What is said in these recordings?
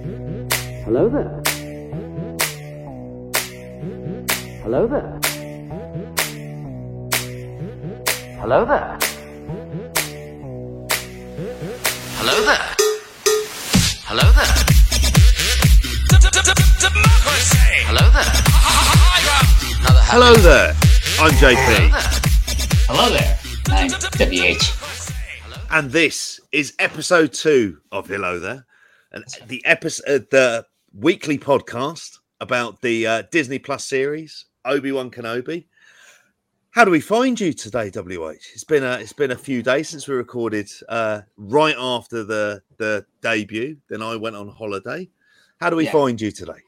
Hello there. Hello there. Hello there. Hello there. Hello there. Hello there. Another happy- Hello there. I'm JP, Hello there. I'm WH. and this is episode two of Hello There, and the episode, the weekly podcast about the uh, Disney Plus series Obi Wan Kenobi. How do we find you today, WH? It's been a it's been a few days since we recorded uh, right after the the debut. Then I went on holiday. How do we Yeah. find you today?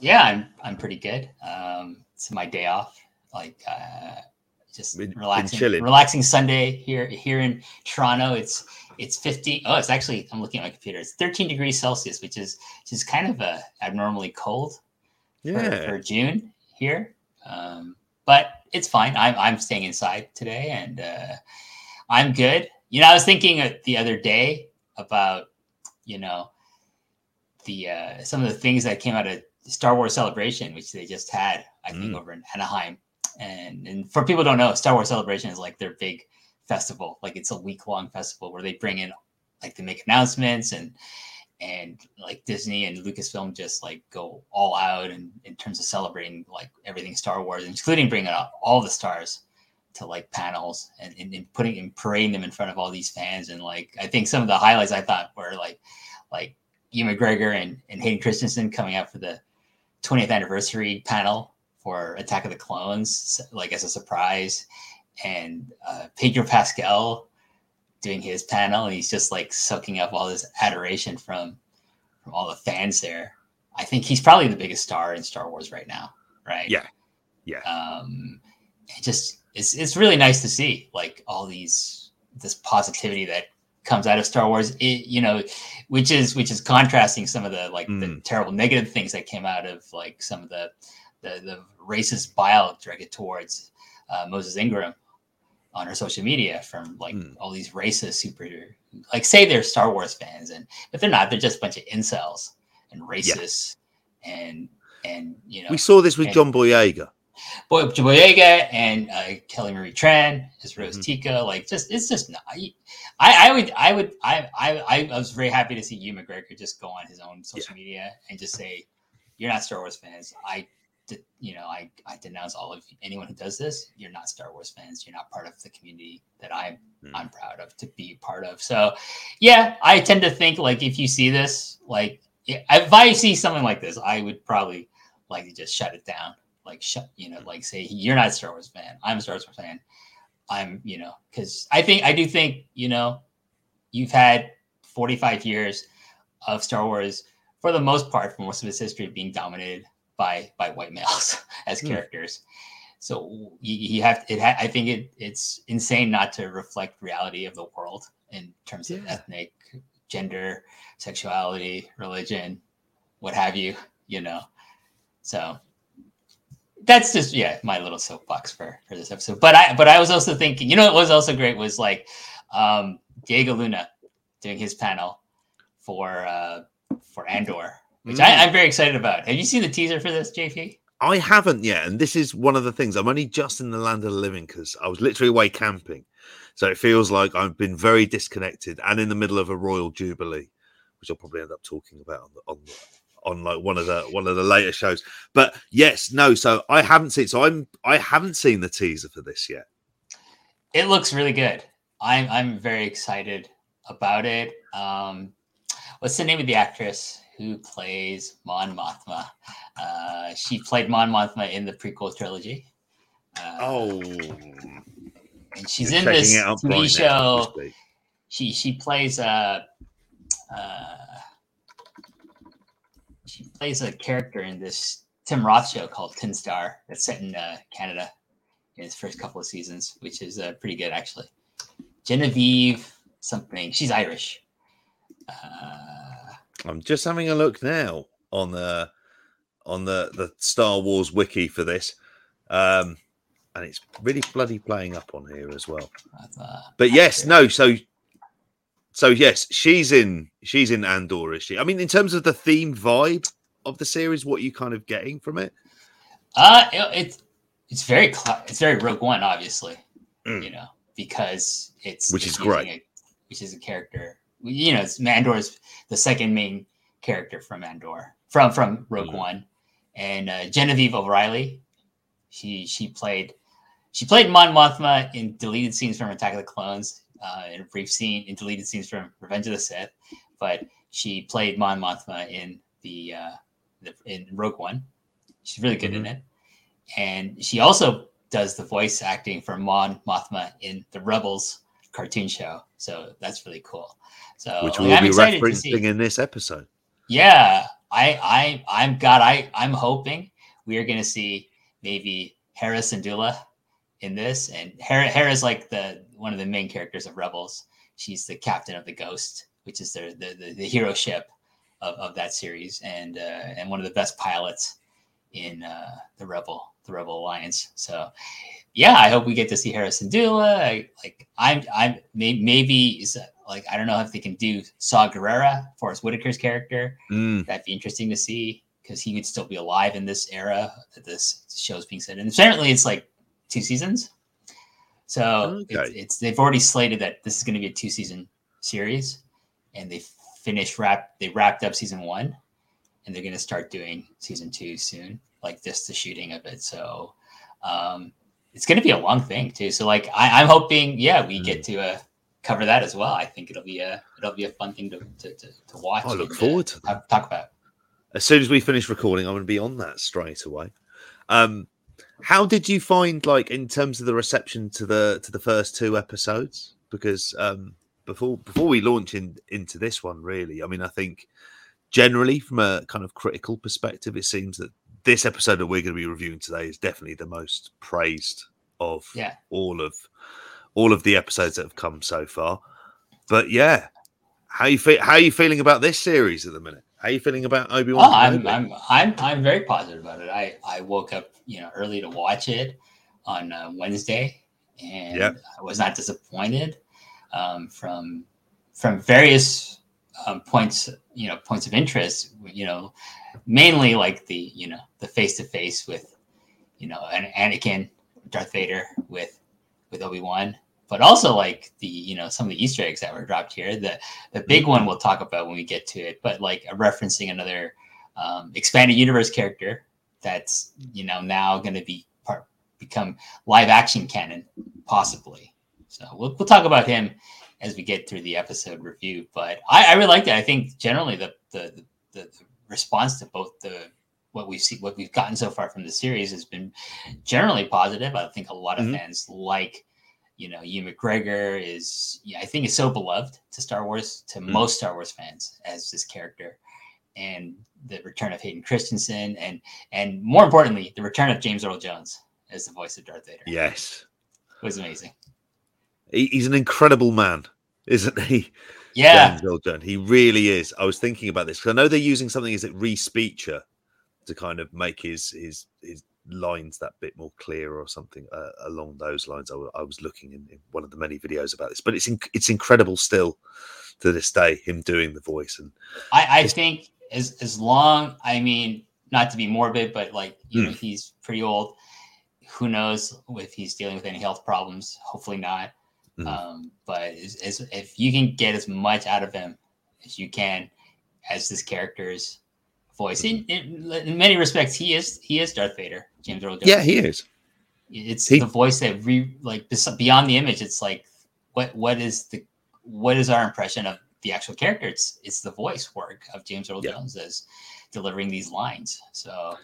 Yeah, I'm I'm pretty good. Um, it's my day off. Like uh, just Been- been relaxing, chilling. relaxing Sunday here here in Toronto. It's it's 50. Oh, it's actually I'm looking at my computer. It's 13 degrees Celsius, which is which is kind of uh, abnormally cold for, Yeah, for June here. Um, but it's fine. I'm I'm staying inside today, and uh, I'm good. You know, I was thinking the other day about you know the uh, some of the things that came out of Star Wars Celebration, which they just had, I think, Mm. over in Anaheim. And and for people who don't know, Star Wars Celebration is like their big festival. Like it's a week long festival where they bring in, like, they make announcements and and like Disney and Lucasfilm just like go all out in, in terms of celebrating like everything Star Wars, including bringing up all the stars to like panels and, and, and putting and parading them in front of all these fans. And like I think some of the highlights I thought were like like Ewan McGregor and, and Hayden Christensen coming out for the 20th anniversary panel for Attack of the Clones, like as a surprise, and uh, Pedro Pascal doing his panel, and he's just like soaking up all this adoration from from all the fans there. I think he's probably the biggest star in Star Wars right now, right? Yeah. Yeah. Um, it just it's it's really nice to see like all these this positivity that comes out of Star Wars. It, you know, which is which is contrasting some of the like the Mm. terrible negative things that came out of like some of the the, the racist bile directed towards uh, Moses Ingram on her social media from like Mm. all these racist super like say they're Star Wars fans and but they're not they're just a bunch of incels and racists and and you know we saw this with and- John Boyega. Boy Boyega and uh, Kelly Marie Tran as Rose Mhm. Tico. Like, just it's just not. I, I would, I would, I, I, I was very happy to see Ewan McGregor just go on his own social media and just say, "You're not Star Wars fans. I, you know, I, I denounce all of anyone who does this. You're not Star Wars fans. You're not part of the community that I'm, Mm. I'm proud of to be part of." So, yeah, I tend to think like if you see this, like if I see something like this, I would probably like to just shut it down like shut you know like say you're not a star wars fan i'm a star wars fan i'm you know because i think i do think you know you've had 45 years of star wars for the most part for most of its history being dominated by by white males as Hmm. characters. So you, you have it ha- i think it it's insane not to reflect reality of the world in terms of ethnic gender sexuality religion what have you you know? So that's just yeah my little soapbox for for this episode. But i but i was also thinking you know what was also great was like um diego luna doing his panel for uh for andor which Mm. I, i'm very excited about have you seen the teaser for this jp I haven't yet, and this is one of the things. I'm only just in the land of the living because I was literally away camping, so it feels like I've been very disconnected and in the middle of a royal jubilee, which I'll probably end up talking about on the, on, the, on like one of the one of the later shows. But yes, no, so I haven't seen. So I'm I haven't seen the teaser for this yet. it looks really good i'm i'm very excited about it um what's the name of the actress who plays mon mothma uh she played mon mothma in the prequel trilogy uh, Oh, and she's you're in this TV now, show. obviously. She she plays a uh, she plays a character in this Tim Roth show called Tin Star that's set in uh, Canada in its first couple of seasons, which is uh, pretty good actually. Genevieve something. She's Irish. Uh, I'm just having a look now on the on the the Star Wars wiki for this, um, and it's really bloody playing up on here as well. But yes, no. So so yes, she's in she's in Andor, is she? I mean, in terms of the theme vibe of the series, what are you kind of getting from it? Uh, it- it's it's very cl- it's very Rogue One, obviously. Mm. You know, because it's Which is great. a- which is a character. You know, it's Mandor is the second main character from Andor from from Rogue Mhm. One, and uh, Genevieve O'Reilly. She she played she played Mon Mothma in deleted scenes from Attack of the Clones, uh, in a brief scene in deleted scenes from Revenge of the Sith, but she played Mon Mothma in the, uh, the in Rogue One. She's really good in Mm-hmm. it, and she also does the voice acting for Mon Mothma in the Rebels cartoon show. So that's really cool. So Which we will I'm be excited to see. referencing in this episode. Yeah, I, I, I'm God. I, I'm hoping we are going to see maybe Hera Syndulla in this, and Hera, Hera's like the one of the main characters of Rebels. She's the captain of the Ghost, which is their the, the, the hero ship of, of that series, and uh, and one of the best pilots in uh, the Rebel the Rebel Alliance. So. Yeah, I hope we get to see Hera Syndulla. I, like, I'm, I'm may, maybe is like I don't know if they can do Saw Gerrera, Forest Whitaker's character. Mm, That'd be interesting to see because he would still be alive in this era that this show's being set in. Apparently, it's like two seasons. So it's, it's they've already slated that this is going to be a two season series, and they finished wrap they wrapped up season one, and they're going to start doing season two soon, like just the shooting of it. So um, it's going to be a long thing too. So like I, I'm hoping, yeah, we get to uh, cover that as well. I think it'll be a it'll be a fun thing to to, to, to watch. I look forward to talk, talk about. As soon as we finish recording, I'm going to be on that straight away. Um, how did you find, like, in terms of the reception to the to the first two episodes? Because um, before before we launch in, into this one, really, I mean, I think generally from a kind of critical perspective, it seems that this episode that we're going to be reviewing today is definitely the most praised of Yeah. all of all of the episodes that have come so far. But yeah, how you feel? How are you feeling about this series at the minute? How are you feeling about Obi Wan? Oh, I'm, I'm I'm I'm very positive about it. I I woke up you know early to watch it on uh, Wednesday, and Yep. I was not disappointed um, from from various um, points you know points of interest. You know, mainly like the you know the face to face with you know an Anakin, Darth Vader with with Obi Wan. But also like the you know some of the Easter eggs that were dropped here. The the big one we'll talk about when we get to it. But like referencing another um, expanded universe character that's you know now going to be part become live action canon possibly so we'll, we'll talk about him as we get through the episode review but i, I really liked it i think generally the, the the the response to both the what we've seen what we've gotten so far from the series has been generally positive i think a lot of Mhm. fans like you know, Ewan McGregor is, yeah, I think, is so beloved to Star Wars, to Mm. most Star Wars fans as this character, and the return of Hayden Christensen, and and more importantly, the return of James Earl Jones as the voice of Darth Vader Yes, it was amazing. He, he's an incredible man, isn't he? Yeah, He really is. I was thinking about this because I know they're using something is it Respeecher to kind of make his his his lines that bit more clear or something uh, along those lines. I, was looking in, in one of the many videos about this, but it's inc- it's incredible still to this day him doing the voice and I, I think as as long, I mean, not to be morbid, but like you know, he's pretty old. Who knows if he's dealing with any health problems? Hopefully not. Mhm. Um, but as, as, if you can get as much out of him as you can as this character's voice, in, in, in many respects, he is he is Darth Vader, James Earl Jones. yeah, he is. it's he- the voice that re like beyond the image. It's like what what is the what is our impression of the actual character? It's it's the voice work of James Earl Yeah. Jones as delivering these lines. So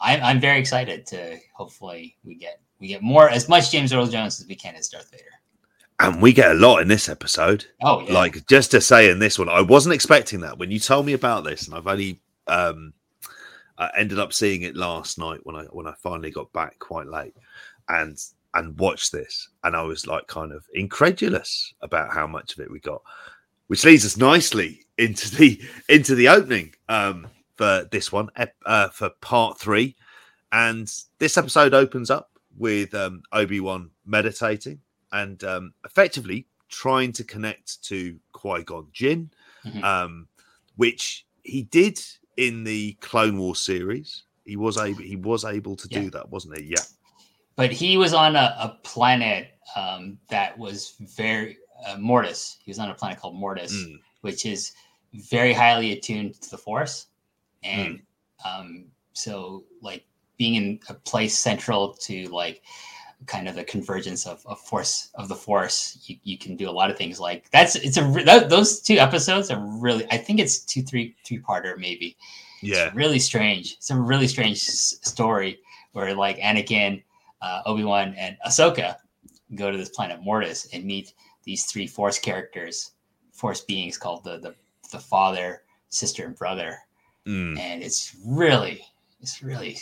I'm I'm very excited to hopefully we get we get more as much James Earl Jones as we can as Darth Vader. And we get a lot in this episode. Oh yeah. Like just to say in this one, I wasn't expecting that when you told me about this, and I've only um I ended up seeing it last night when I when I finally got back quite late and and watched this, and I was like kind of incredulous about how much of it we got, which leads us nicely into the into the opening um for this one uh, for part three, and this episode opens up with um, Obi Wan meditating and um, effectively trying to connect to Qui Gon Jinn, Mhm. um, which he did in the Clone War series. He was able he was able to Yeah. do that, wasn't he? Yeah. but he was on a, a planet um, that was very uh, Mortis. He was on a planet called Mortis, Mm. which is very highly attuned to the Force, Hmm. and um, so like being in a place central to like kind of the convergence of, of force of the force you, you can do a lot of things like that's it's a that, those two episodes are really i think it's two three three parter maybe Yeah. it's really strange. It's a really strange s- story where like Anakin, uh, Obi Wan, and Ahsoka go to this planet Mortis and meet these three Force characters, Force beings called the the, the father, sister, and brother, Mm. and it's really. It's really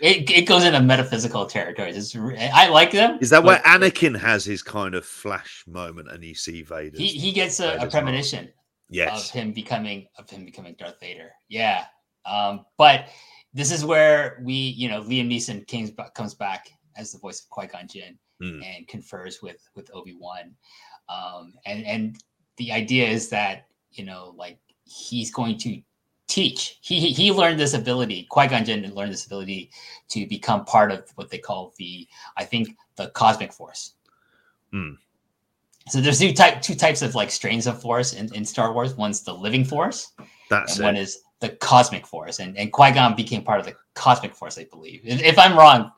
it, it goes into metaphysical territories. It's I like them. Is that where Anakin has his kind of flash moment and you see Vader? he he gets a, a premonition of yes. him becoming of him becoming Darth Vader. Yeah. Um, but this is where we, you know, Liam Neeson comes back, comes back as the voice of Qui Gon Jinn Mm. and confers with with Obi Wan, um, and and the idea is that you know, like he's going to teach. He he- learned this ability. Qui Gon Jinn learned this ability to become part of what they call the, I think, the cosmic force. Hmm. So there's two type two types of like strains of force in, in Star Wars. One's the living force, That's and one is the cosmic force. And and Qui Gon became part of the cosmic force, I believe. If, if I'm wrong,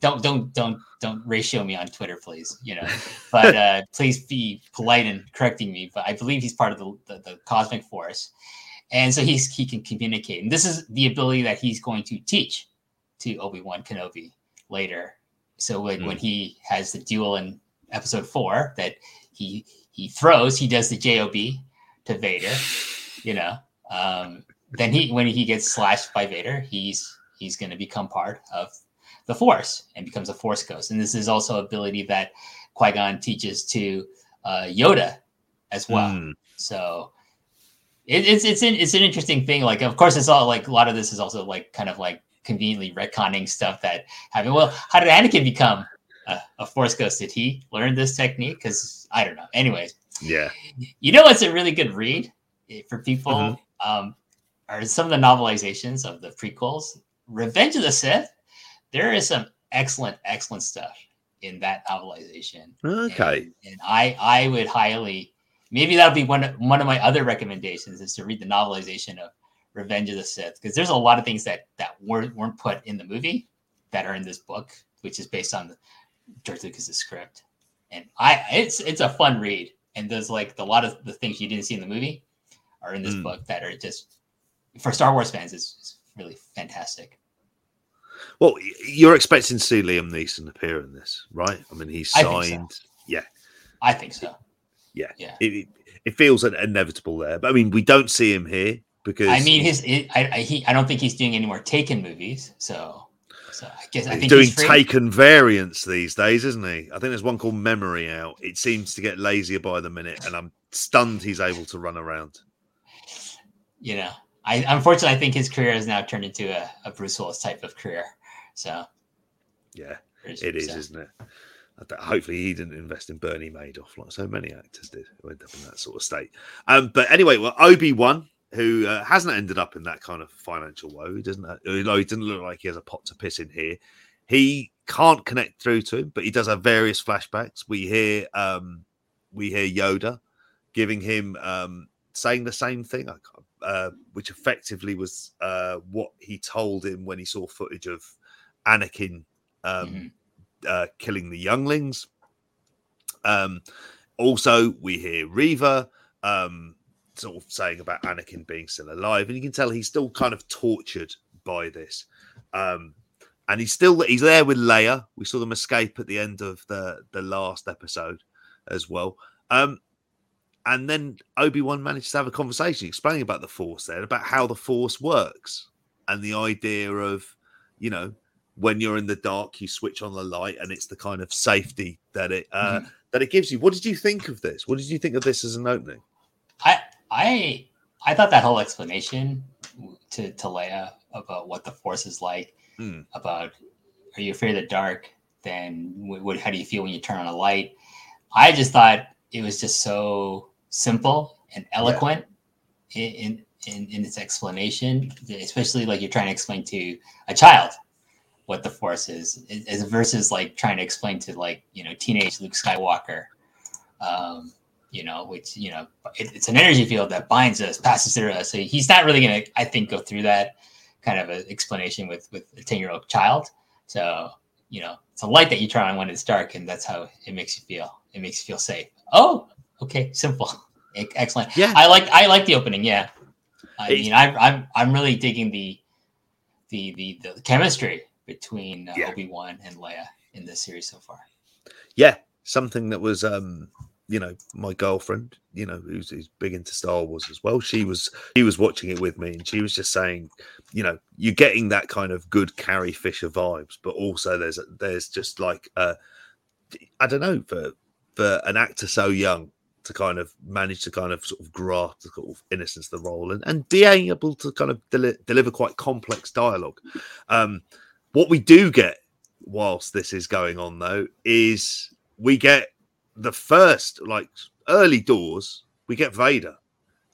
don't don't don't don't ratio me on Twitter, please. You know, but uh, please be polite in correcting me. But I believe he's part of the, the, the cosmic force, and so he's he can communicate. And this is the ability that he's going to teach to Obi Wan Kenobi later. So like when he has the duel in Episode Four, that he he throws, he does the job to Vader. You know, um, then he when he gets slashed by Vader, he's he's going to become part of the Force and becomes a Force ghost. And this is also ability that Qui Gon teaches to uh, Yoda as well. Mm. So it, it's it's an, it's an interesting thing. Like, of course, it's all like a lot of this is also like kind of like conveniently retconning stuff that happened. Well, how did Anakin become a, a Force ghost? Did he learn this technique? Because I don't know. Anyways, Yeah. you know what's a really good read eh, for people Mhm. um, are some of the novelizations of the prequels. Revenge of the Sith. There is some excellent, excellent stuff in that novelization. Okay. And, and I I would highly maybe that'll be one of, one of my other recommendations is to read the novelization of Revenge of the Sith because there's a lot of things that that weren't weren't put in the movie that are in this book, which is based on the George Lucas's script. And I it's it's a fun read. And there's like a lot of the things you didn't see in the movie are in this Mm. book that are just for Star Wars fans is, is really fantastic. Well, you're expecting to see Liam Neeson appear in this, right? I mean, he's I think so. signed. Yeah. I think so. Yeah. Yeah. It, it, feels inevitable there. But I mean, we don't see him here because I mean, his it, I, I he I don't think he's doing any more Taken movies. So, so I guess I he's think doing he's taken variants these days, isn't he? I think there's one called Memory out. It seems to get lazier by the minute, and I'm stunned he's able to run around. You know, I unfortunately I think his career has now turned into a, a Bruce Willis type of career. So Yeah, it is, so- isn't it? Hopefully, he didn't invest in Bernie Madoff like so many actors did who end up in that sort of state. Um, but anyway, well, Obi Wan, who uh, hasn't ended up in that kind of financial woe, he doesn't. uh, Although he doesn't look like he has a pot to piss in here, he can't connect through to him, but he does have various flashbacks. We hear, um, we hear Yoda giving him um, saying the same thing, uh, which effectively was uh, what he told him when he saw footage of Anakin. Um, Mhm. Uh, killing the younglings. Um, also, we hear Reva um, sort of saying about Anakin being still alive, and you can tell he's still kind of tortured by this. Um, and he's still he's there with Leia. We saw them escape at the end of the the last episode as well. Um, and then Obi Wan managed to have a conversation explaining about the Force there, about how the Force works, and the idea of you know when you're in the dark, you switch on the light, and it's the kind of safety that it uh, Mhm. that it gives you. What did you think of this? What did you think of this as an opening? I I I thought that whole explanation to to Leia about what the Force is like, Hmm. about are you afraid of the dark? Then what, how do you feel when you turn on a light? I just thought it was just so simple and eloquent in, in in in its explanation, especially like you're trying to explain to a child what the force is, as versus like trying to explain to like you know teenage Luke Skywalker, um, you know, which you know it, it's an energy field that binds us, passes through us. So he's not really gonna, I think, go through that kind of an explanation with with a ten year old child. So you know, it's a light that you turn on when it's dark, and that's how it makes you feel. It makes you feel safe. Oh, okay, simple, excellent. Yeah. I like I like the opening. Yeah, I mean, I, I'm I'm really digging the the the, the chemistry between uh, Yeah. Obi Wan and Leia in this series so far. yeah, something that was um you know my girlfriend you know who's, who's big into star wars as well she was she was watching it with me and she was just saying you know you're getting that kind of good carrie fisher vibes but also there's there's just like uh i don't know for for an actor so young to kind of manage to kind of sort of grasp the sort of innocence of the role and, and be able to kind of deli- deliver quite complex dialogue um what we do get whilst this is going on though is we get the first like early doors we get vader.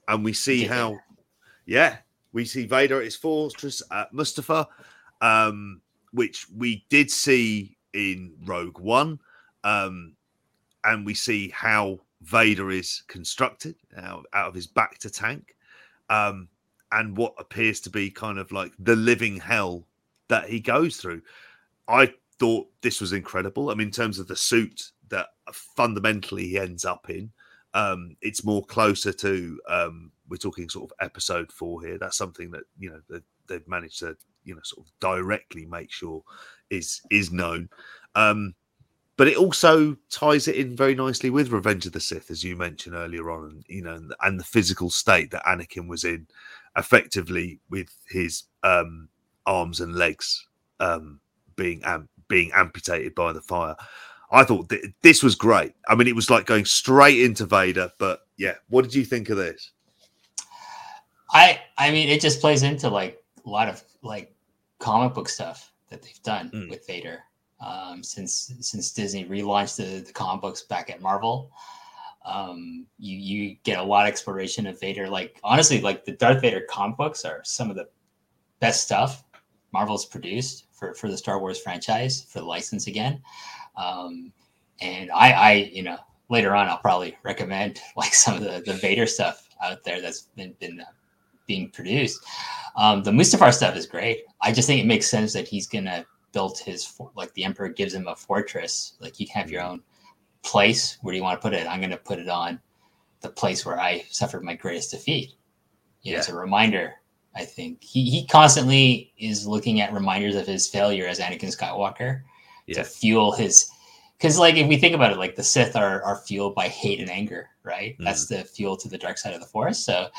And we see Get how yeah we see vader at his fortress at mustafar um which we did see in rogue one um and we see how vader is constructed out, out of his bacta tank um and what appears to be kind of like the living hell that he goes through I thought this was incredible. I mean, in terms of the suit that fundamentally he ends up in, um, it's more closer to um, we're talking sort of episode four here. That's something that you know that they've managed to you know sort of directly make sure is is known. Um, but it also ties it in very nicely with Revenge of the Sith, as you mentioned earlier on, and you know, and, and the physical state that Anakin was in, effectively with his um, arms and legs um, being am- being amputated by the fire. I thought th- this was great. I mean, it was like going straight into Vader. But yeah, what did you think of this? I I mean, it just plays into like a lot of like comic book stuff that they've done Mm. with Vader um, since since Disney relaunched the, the comic books back at Marvel. Um, you you get a lot of exploration of Vader. Like honestly, like the Darth Vader comic books are some of the best stuff Marvel's produced for for the Star Wars franchise for the license again. Um, and I I you know later on I'll probably recommend like some of the the Vader stuff out there that's been been uh, being produced. Um, the Mustafar stuff is great. I just think it makes sense that he's gonna build his for- like the Emperor gives him a fortress. Like you can have your own place. Where do you want to put it? I'm gonna put it on the place where I suffered my greatest defeat. You know, it's a reminder. I think he he constantly is looking at reminders of his failure as Anakin Skywalker Yeah. to fuel his. Because like if we think about it, like the Sith are are fueled by hate and anger, right? That's the fuel to the dark side of the Force. So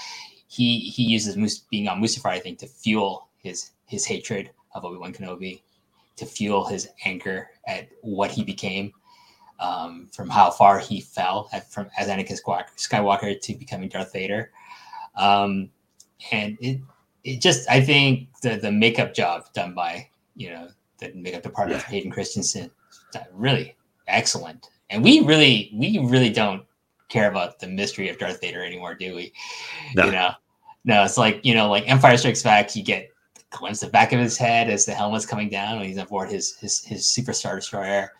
he he uses being on Mustafar, I think, to fuel his his hatred of Obi Wan Kenobi, to fuel his anger at what he became, um, from how far he fell at, from as Anakin Skywalker, Skywalker to becoming Darth Vader, um, and it it just I think the the makeup job done by you know the makeup department of Hayden Christensen, really excellent, and we really we really don't care about the mystery of Darth Vader anymore, do we? No. You know, no, it's like you know, like Empire Strikes Back. You get a glimpse the back of his head as the helmet's coming down when he's aboard his his his Super Star Destroyer.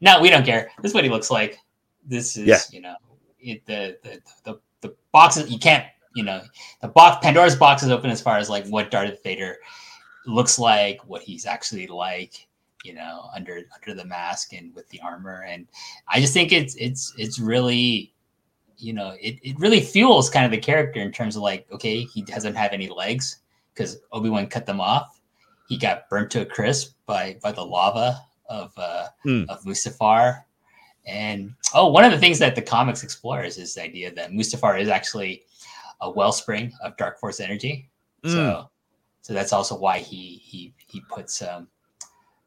No, we don't care. This is what he looks like. This is Yeah. you know, it, the, the the the boxes you can't you know the box Pandora's box is open as far as like what Darth Vader looks like, what he's actually like, you know, under under the mask and with the armor. And I just think it's it's it's really you know, it, it really fuels kind of the character in terms of like, okay, he doesn't have any legs because Obi-Wan cut them off. He got burnt to a crisp by by the lava of uh Hmm. of Mustafar. And oh, one of the things that the comics explores is the idea that Mustafar is actually a wellspring of dark force energy. Mm. So so that's also why he he he puts um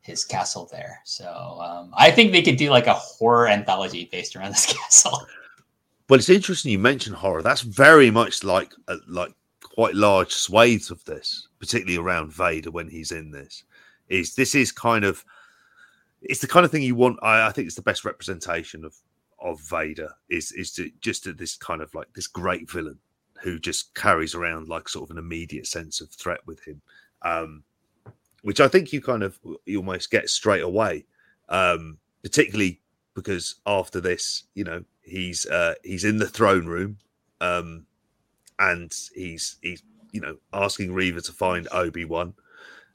his castle there. So um, I think they could do like a horror anthology based around this castle. Well, it's interesting you mentioned horror. That's very much like uh, like quite large swathes of this, particularly around Vader when he's in this. Is this is kind of it's the kind of thing you want. I, I think it's the best representation of of Vader is is to, just to this kind of like this great villain who just carries around like sort of an immediate sense of threat with him, um, which I think you kind of you almost get straight away, um, particularly because after this, you know, he's uh, he's in the throne room, um, and he's he's you know asking Reva to find Obi Wan,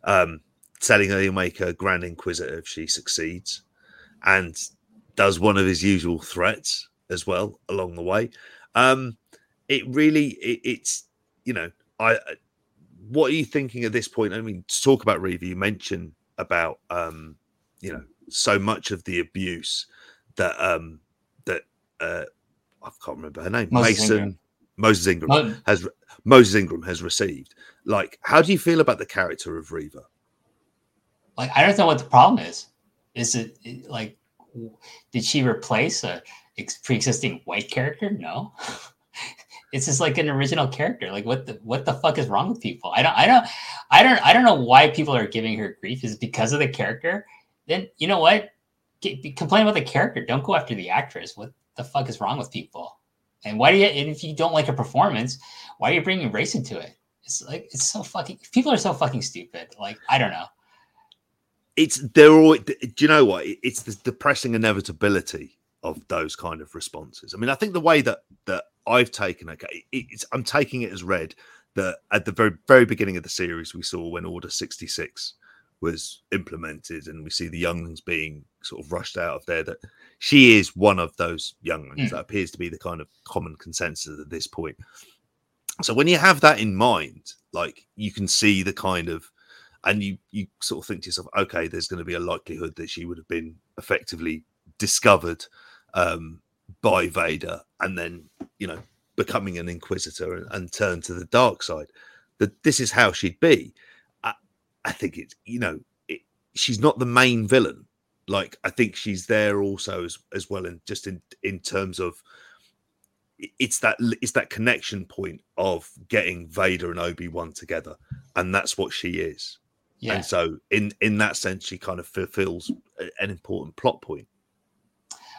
um, telling her he'll make her Grand Inquisitor if she succeeds, and does one of his usual threats as well along the way. Um, it really it, it's you know I what are you thinking at this point? I mean, to talk about Reva, you mentioned about um, you know so much of the abuse that um that uh I can't remember her name Moses Mason Ingram. Moses Ingram has Moses Ingram has received. Like, how do you feel about the character of Reva? like I don't know what the problem is. Is it like did she replace a ex- pre-existing white character? No. it's just like an original character. Like what the what the fuck is wrong with people? I don't I don't I don't I don't know why people are giving her grief. Is because of the character? Then you know what? Get, complain about the character. Don't go after the actress. What the fuck is wrong with people? And why do you? And if you don't like a performance, why are you bringing race into it? It's like it's so fucking. People are so fucking stupid. Like I don't know. It's they're all. Do you know what? It's the depressing inevitability of those kind of responses. I mean, I think the way that that I've taken it, it- it's I'm taking it as read that at the very very beginning of the series we saw when Order sixty six was implemented, and we see the younglings being sort of rushed out of there. That she is one of those younglings. Mm. That appears to be the kind of common consensus at this point. So when you have that in mind, like you can see the kind of and you you sort of think to yourself, okay, there's going to be a likelihood that she would have been effectively discovered um, by Vader, and then you know becoming an Inquisitor and, and turn to the dark side. That this is how she'd be. I, I think it's you know it, she's not the main villain. Like I think she's there also as as well in just in in terms of it's that it's that connection point of getting Vader and Obi Wan together, and that's what she is. Yeah. And so, in in that sense, she kind of fulfills an important plot point.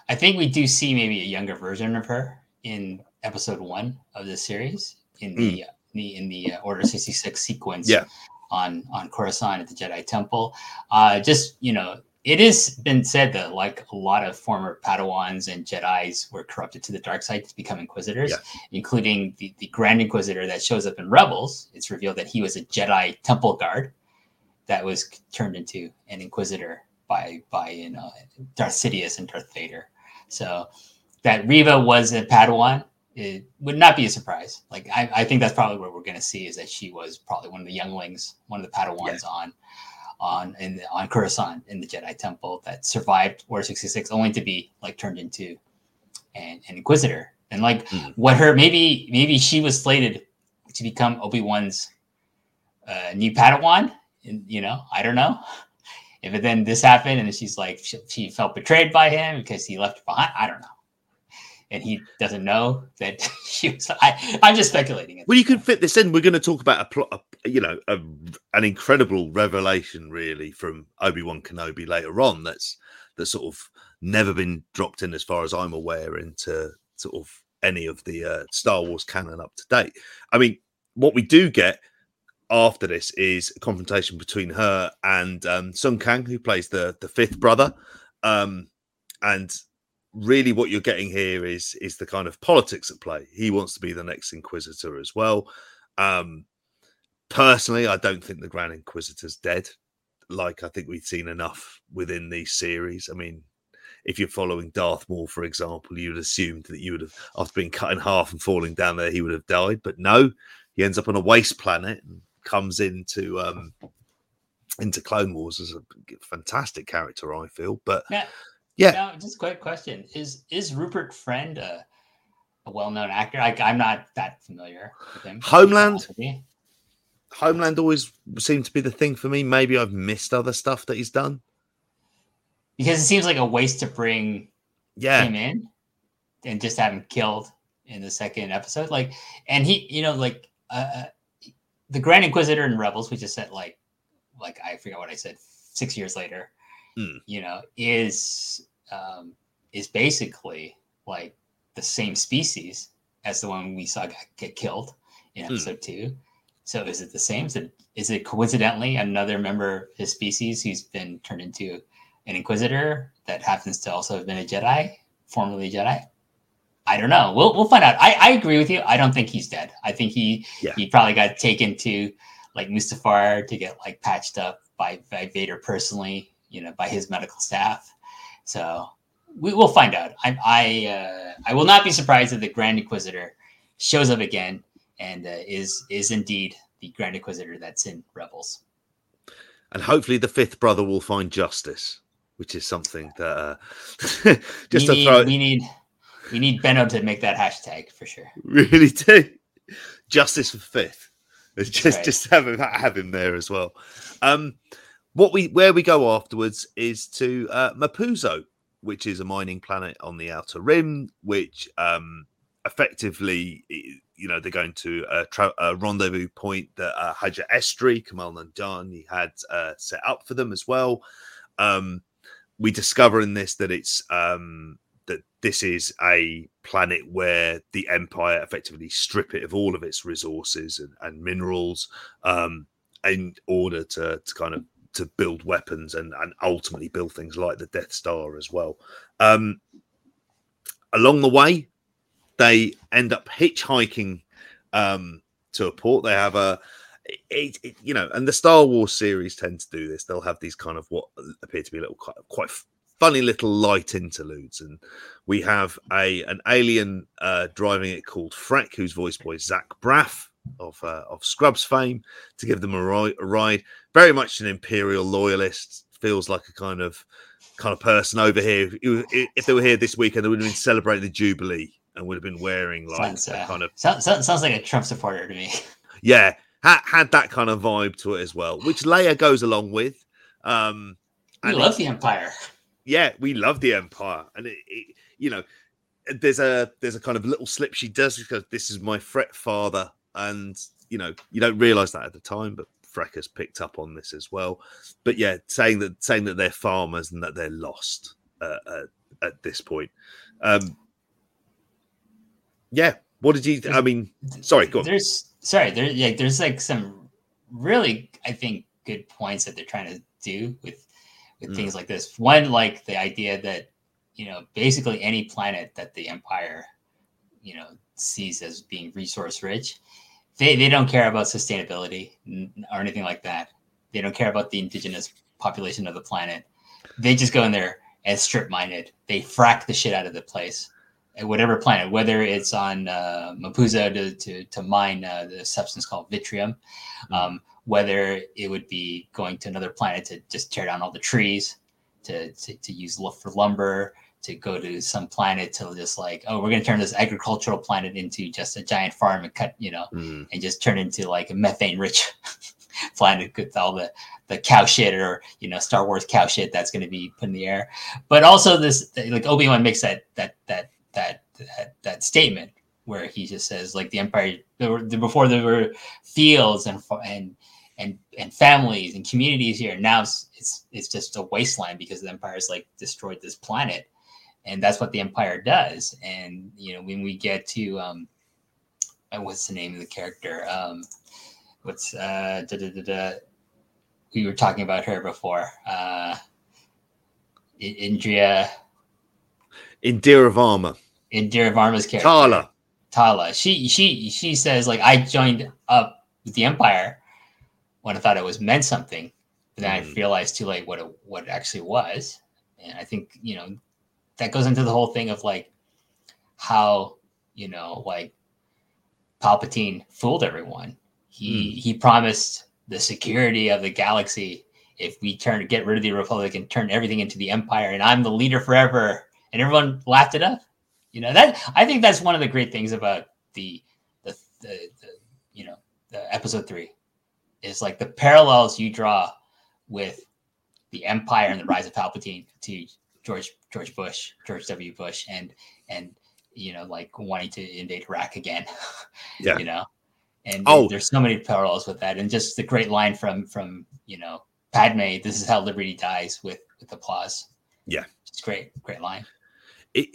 I think we do see maybe a younger version of her in episode one of the series in the in the in the uh, Order sixty six sequence. Yeah. On on Coruscant at the Jedi Temple, uh, just you know, it has been said that like a lot of former Padawans and Jedi's were corrupted to the dark side to become Inquisitors, Yeah. including the the Grand Inquisitor that shows up in Rebels. It's revealed that he was a Jedi Temple guard that was turned into an Inquisitor by by you know Darth Sidious and Darth Vader. So that Reva was a Padawan, it would not be a surprise. Like I, I think that's probably what we're going to see is that she was probably one of the younglings, one of the Padawans on on in the, on Coruscant in the Jedi Temple that survived Order sixty six, only to be like turned into an, an Inquisitor. And like Mhm. what her maybe maybe she was slated to become Obi Wan's uh, new Padawan. And you know, I don't know if then this happened and she's like she, she felt betrayed by him because he left her behind. I don't know, and he doesn't know that she was. I, I'm just speculating. Well, you can fit this in. We're going to talk about a plot, a, you know, a, an incredible revelation, really, from Obi Wan Kenobi later on. That's that's sort of never been dropped in, as far as I'm aware, into sort of any of the uh, Star Wars canon up to date. I mean, what we do get after this is a confrontation between her and um, Sung Kang, who plays the the fifth brother, um, and really what you're getting here is is the kind of politics at play. He wants to be the next Inquisitor as well. Um, personally, I don't think the Grand Inquisitor's dead. Like I think we've seen enough within these series. I mean, if you're following Darth Maul, for example, you would assumed that you would have, after being cut in half and falling down there, he would have died. But no, he ends up on a waste planet and comes into um into Clone Wars as a fantastic character, I feel. But Yeah. yeah, Now, just a quick question: Is is Rupert Friend a, a well-known actor? I, I'm not that familiar with him. Homeland? honest with you. Homeland always seemed to be the thing for me. Maybe I've missed other stuff that he's done. because it seems like a waste to bring Yeah, him in and just have him killed in the second episode. Like, and he, you know, like uh, uh, the Grand Inquisitor in Rebels, we just said like, like I forget what I said six years later. Hmm. You know, is um, is basically like the same species as the one we saw get, killed in Hmm. episode two. So is it the same? Is it, is it coincidentally another member of his species who's been turned into an Inquisitor that happens to also have been a Jedi, formerly a Jedi? I don't know. We'll we'll find out. I, I agree with you. I don't think he's dead. I think he Yeah. he probably got taken to like Mustafar to get like patched up by, by Vader personally, you know, by his medical staff. So we will find out. I I uh, I will not be surprised if the Grand Inquisitor shows up again and uh, is is indeed the Grand Inquisitor that's in Rebels. and hopefully the fifth brother will find justice, which is something that uh, just we to need, throw we need we need Benno to make that hashtag for sure. really do justice for fifth. It's just right. just have him have him there as well. Um, what we where we go afterwards is to uh, Mapuzo, which is a mining planet on the outer rim, which um, effectively you know they're going to a, tra- a rendezvous point that uh, Haja Estree, Kumail Nanjiani had uh, set up for them as well. Um, we discover in this that it's um, that this is a planet where the Empire effectively strip it of all of its resources and, and minerals um, in order to, to kind of to build weapons and, and ultimately build things like the Death Star as well. Um, along the way, they end up hitchhiking um, to a port. They have a, it, it, you know, and the Star Wars series tend to do this. They'll have these kind of what appear to be a little quite, quite funny little light interludes, and we have a an alien uh, driving it called Freck, who's voiced by Zach Braff of uh, of Scrubs fame, to give them a, ri- a ride. Very much an imperial loyalist. Feels like a kind of kind of person over here. If they were here this weekend, they would have been celebrating the Jubilee and would have been wearing like Sounds, a uh, kind of sounds, sounds sounds like a Trump supporter to me. yeah, had, had that kind of vibe to it as well, which Leia goes along with. Um, We love the Empire. Yeah, we love the Empire, and it, it, you know, there's a there's a kind of little slip she does because this is my fret father, and you know, you don't realize that at the time, but Freck has picked up on this as well. But yeah, saying that saying that they're farmers and that they're lost uh, at, at this point. Um, yeah, what did you? I mean, sorry, go on. There's sorry, there yeah, there's like some really I think good points that they're trying to do with with Mm. things like this. One, like the idea that you know basically any planet that the Empire you know sees as being resource rich, they they don't care about sustainability or anything like that. They don't care about the indigenous population of the planet. They just go in there and strip mine it. They frack the shit out of the place at whatever planet, whether it's on uh, Mapuzo to, to, to mine uh, the substance called vitrium, um, whether it would be going to another planet to just tear down all the trees, to, to, to use for lumber, to go to some planet to just like, oh, we're going to turn this agricultural planet into just a giant farm and cut, you know, Mm, and just turn into like a methane rich planet with all the the cow shit or you know Star Wars cow shit that's going to be put in the air. But also this like Obi Wan makes that that that that that that statement where he just says like the Empire there were before there were fields and and and and families and communities here. Now it's it's, it's just a wasteland because the Empire's like destroyed this planet. And that's what the Empire does. And you know, when we get to um, uh, what's the name of the character? Um, what's uh da, da, da, da. we were talking about her before uh indria Indira Varma, indira varma's character Tala. tala she she she says like i joined up with the empire when i thought it was meant something but then Mm. i realized too late what it what it actually was. And i think you know that goes into the whole thing of like how you know like palpatine fooled everyone. He he promised the security of the galaxy if we turn get rid of the republic and turn everything into the empire and i'm the leader forever and everyone laughed it up. You know that i think that's one of the great things about the the, the, the you know the episode three is like the parallels you draw with the empire and the rise of palpatine to george george bush george w bush and and you know like wanting to invade iraq again Yeah. you know and Oh. there's so many parallels with that and just the great line from from you know padme this is how liberty dies with with applause Yeah. it's great great line it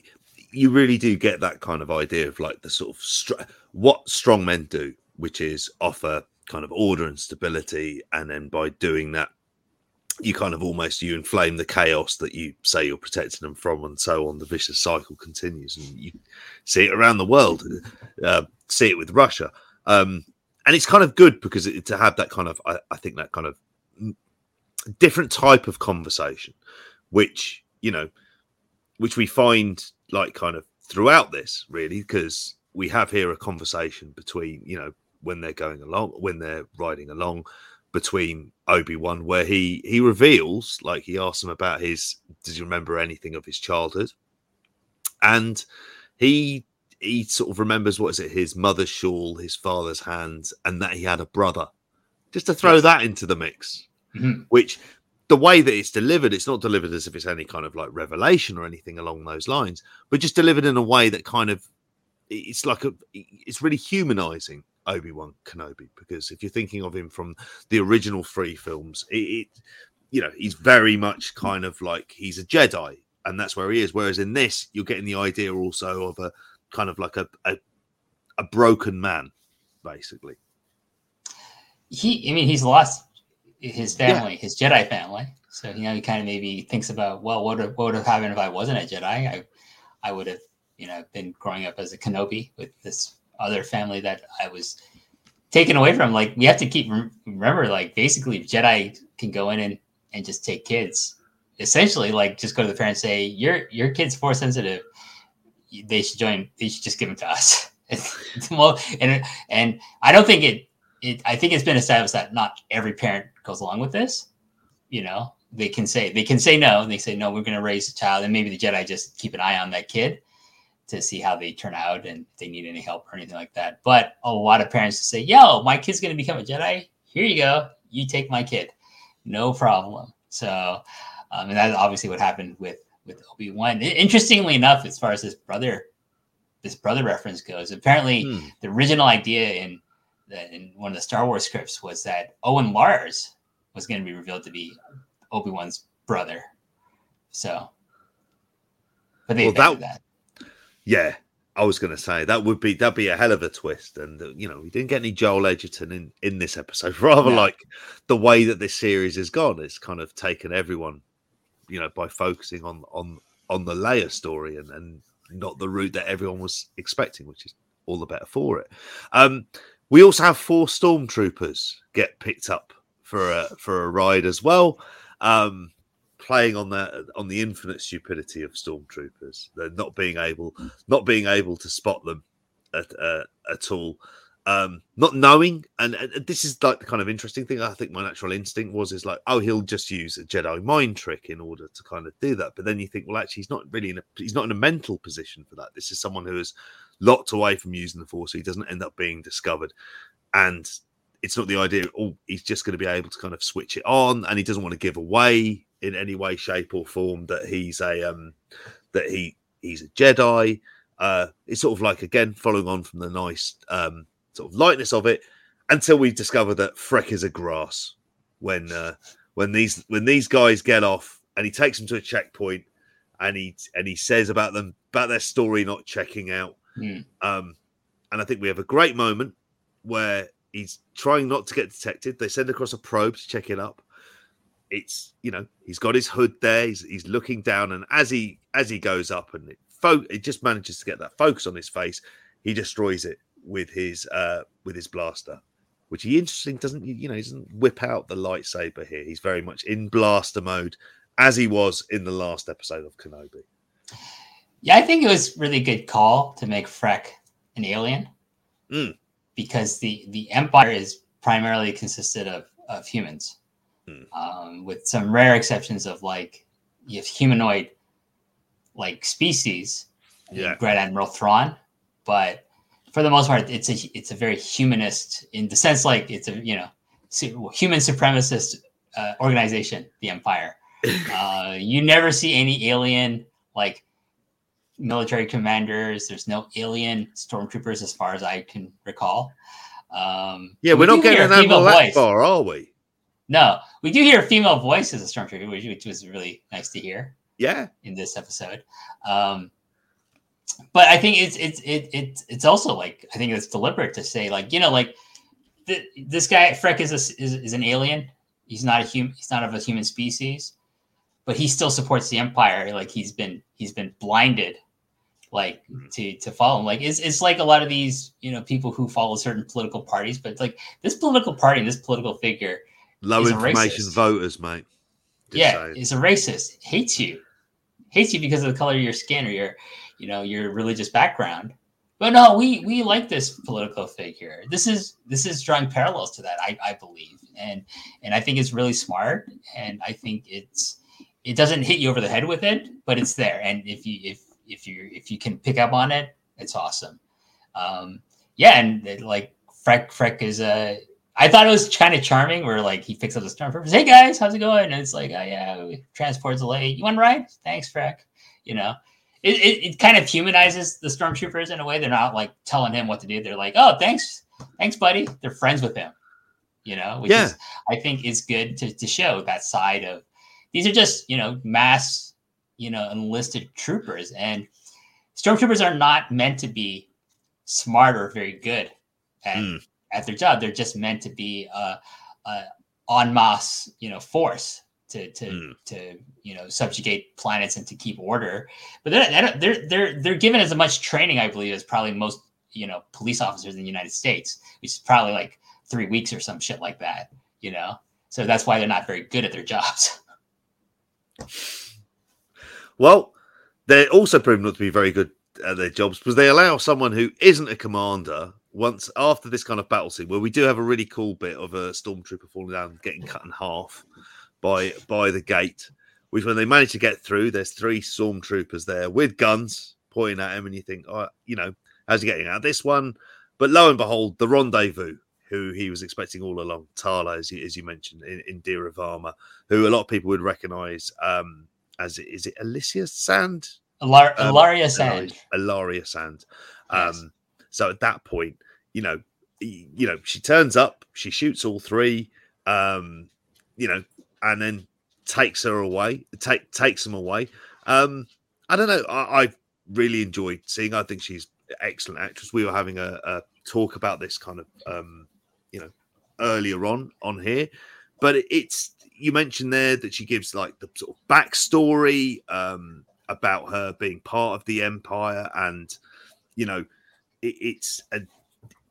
you really do get that kind of idea of like the sort of str- what strong men do, which is offer kind of order and stability, and then by doing that, you kind of almost you inflame the chaos that you say you're protecting them from, and so on. The vicious cycle continues, and you see it around the world. Uh, see it with Russia, um, and it's kind of good because it, to have that kind of, I, I think that kind of different type of conversation, which you know, which we find like kind of throughout this really because we have here a conversation between you know when they're going along when they're riding along between obi-wan where he he reveals like he asks him about his does he remember anything of his childhood? And he he sort of remembers what is it his mother's shawl his father's hands and that he had a brother. Just to throw that into the mix Mhm. which the way that it's delivered, it's not delivered as if it's any kind of like revelation or anything along those lines, but just delivered in a way that kind of it's like a it's really humanizing Obi-Wan Kenobi because if you're thinking of him from the original three films, it, it you know, he's very much mm. kind of like he's a Jedi and that's where he is. Whereas in this, you're getting the idea also of a kind of like a a, a broken man, basically. he i mean he's lost his Yeah. family his jedi family so you know he kind of maybe thinks about well what would, what would have happened if i wasn't a jedi i i would have you know been growing up as a kenobi with this other family that i was taken away from. Like we have to keep remember like basically jedi can go in and and just take kids. Essentially like just go to the parents and say your your kid's force sensitive. They should join they should just give them to us. And and i don't think it it, I think it's been established that not every parent goes along with this. You know, they can say they can say no, and they say no, we're going to raise a child, and maybe the Jedi just keep an eye on that kid to see how they turn out and if they need any help or anything like that. But a lot of parents say, "Yo, my kid's going to become a Jedi. Here you go. You take my kid, no problem." So, um, and that's obviously what happened with with Obi Wan. Interestingly enough, as far as this brother, this brother reference goes, apparently Hmm. the original idea in the, in one of the Star Wars scripts was that Owen Lars was going to be revealed to be Obi Wan's brother. So, but they Well, that- that. Yeah, I was going to say that would be that'd be a hell of a twist, and uh, you know we didn't get any Joel Edgerton in in this episode. Rather like the way that this series has gone, it's kind of taken everyone, you know, by focusing on on on the Leia story and and not the route that everyone was expecting, which is all the better for it. Um, we also have four stormtroopers get picked up for a for a ride as well. Um, playing on the on the infinite stupidity of stormtroopers, they're not being able not being able to spot them at uh, at all, um, not knowing. And, and this is like the kind of interesting thing. I think my natural instinct was is like, oh, he'll just use a Jedi mind trick in order to kind of do that. But then you think, well, actually, he's not really in a he's not in a mental position for that. This is someone who is locked away from using the force, so he doesn't end up being discovered. And it's not the idea. Oh, he's just going to be able to kind of switch it on, and he doesn't want to give away in any way, shape, or form that he's a um that he he's a Jedi. Uh, it's sort of like again following on from the nice um sort of lightness of it until we discover that Freck is a grass when uh, when these when these guys get off and he takes them to a checkpoint and he and he says about them about their story not checking out Hmm. um, and I think we have a great moment where he's trying not to get detected. They send across a probe to check it up. It's you know he's got his hood there. He's, he's looking down, and as he as he goes up, and it, fo- it just manages to get that focus on his face. He destroys it with his uh with his blaster, which he interesting doesn't you know he doesn't whip out the lightsaber here. He's very much in blaster mode as he was in the last episode of Kenobi. Yeah, I think it was really good call to make Freck an alien Mm. because the the Empire is primarily consisted of of humans, Mm. um, with some rare exceptions of like you have humanoid like species, Yeah. Grand Admiral Thrawn, but for the most part, it's a it's a very humanist in the sense like it's a you know human supremacist uh, organization, the Empire. Uh, you never see any alien like military commanders. There's no alien stormtroopers as far as I can recall. Um, Yeah, we we're not getting that voice. far, are we? No, we do hear a female voice as a stormtrooper, which, which was really nice to hear Yeah. in this episode. Um, but I think it's it's it, it's it's also like I think it's deliberate to say like you know like th- this guy Freck is, a, is is an alien. He's not a human. He's not of a human species, but he still supports the empire. Like he's been he's been blinded, like to to follow him. Like it's it's like a lot of these you know people who follow certain political parties, but like this political party, this political figure, Low information voters, mate. Just yeah, saying. is a racist, hates you, hates you because of the color of your skin or your, you know, your religious background. But no, we we like this political figure. This is this is drawing parallels to that, I, I believe, and and I think it's really smart, and I think it's it doesn't hit you over the head with it, but it's there, and if you if if you if you can pick up on it, it's awesome. Um, yeah, and like Freck Freck is a I thought it was kind of charming where like he picks up the stormtroopers. Hey guys, how's it going? And it's like, oh yeah, transport's late. You want to ride? Thanks, Freck. You know, it, it, it kind of humanizes the stormtroopers in a way. They're not like telling him what to do. They're like, oh, thanks, thanks, buddy. They're friends with him. You know, which Yeah. is I think is good to to show that side of these are just you know mass you know enlisted troopers and stormtroopers are not meant to be smart or very good at, Mm. At their job. They're just meant to be a, a en masse, you know, force to to Mm. to you know subjugate planets and to keep order. But they're they're they're they're given as much training, I believe, as probably most you know police officers in the United States, which is probably like three weeks or some shit like that. You know, so that's why they're not very good at their jobs. Well, they're also proven not to be very good at their jobs because they allow someone who isn't a commander once after this kind of battle scene where we do have a really cool bit of a stormtrooper falling down, getting cut in half by by the gate. Which when they manage to get through, there's three stormtroopers there with guns pointing at him, and you think, oh, you know, how's he getting out of this one? But lo and behold, the rendezvous, who he was expecting all along, Tala, as you, as you mentioned in, in Armor, who a lot of people would recognize um, as is it Alicia Sand? Alar- Um, Ellaria Sand. Ellaria Sand. Yes. So at that point, you know, you know, she turns up, she shoots all three, um, you know, and then takes her away, take takes them away. Um, I don't know. I, I really enjoyed seeing. I think she's excellent actress. We were having a, a talk about this kind of, um, you know, earlier on on here, but it- it's you mentioned there that she gives like the sort of backstory um, about her being part of the empire, and you know, it, it's a,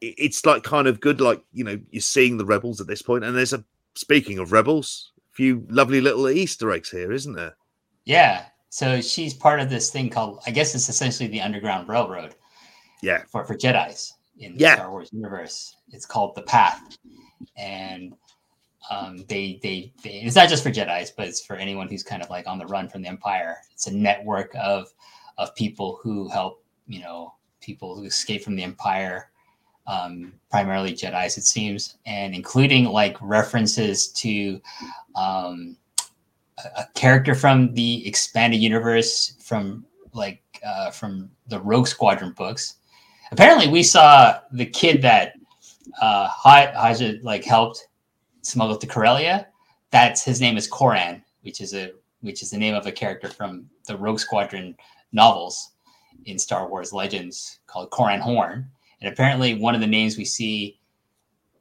it's like kind of good. Like you know, you're seeing the rebels at this point, and there's a speaking of rebels, a few lovely little Easter eggs here, isn't there? Yeah. So she's part of this thing called, I guess it's essentially the Underground Railroad Yeah, for, for Jedi's in the Yeah. Star Wars universe. It's called the Path. And um, they, they, they, it's not just for Jedi's, but it's for anyone who's kind of like on the run from the Empire. It's a network of, of people who help, you know, people who escape from the Empire, um, primarily Jedi's, it seems, and including like references to, um, a- a character from the expanded universe from like uh, from the Rogue Squadron books. Apparently, we saw the kid that uh, Ha- Haja like helped smuggle to Corellia. That's his name is Corran, which is a which is the name of a character from the Rogue Squadron novels in Star Wars Legends called Corran Horn. And apparently, one of the names we see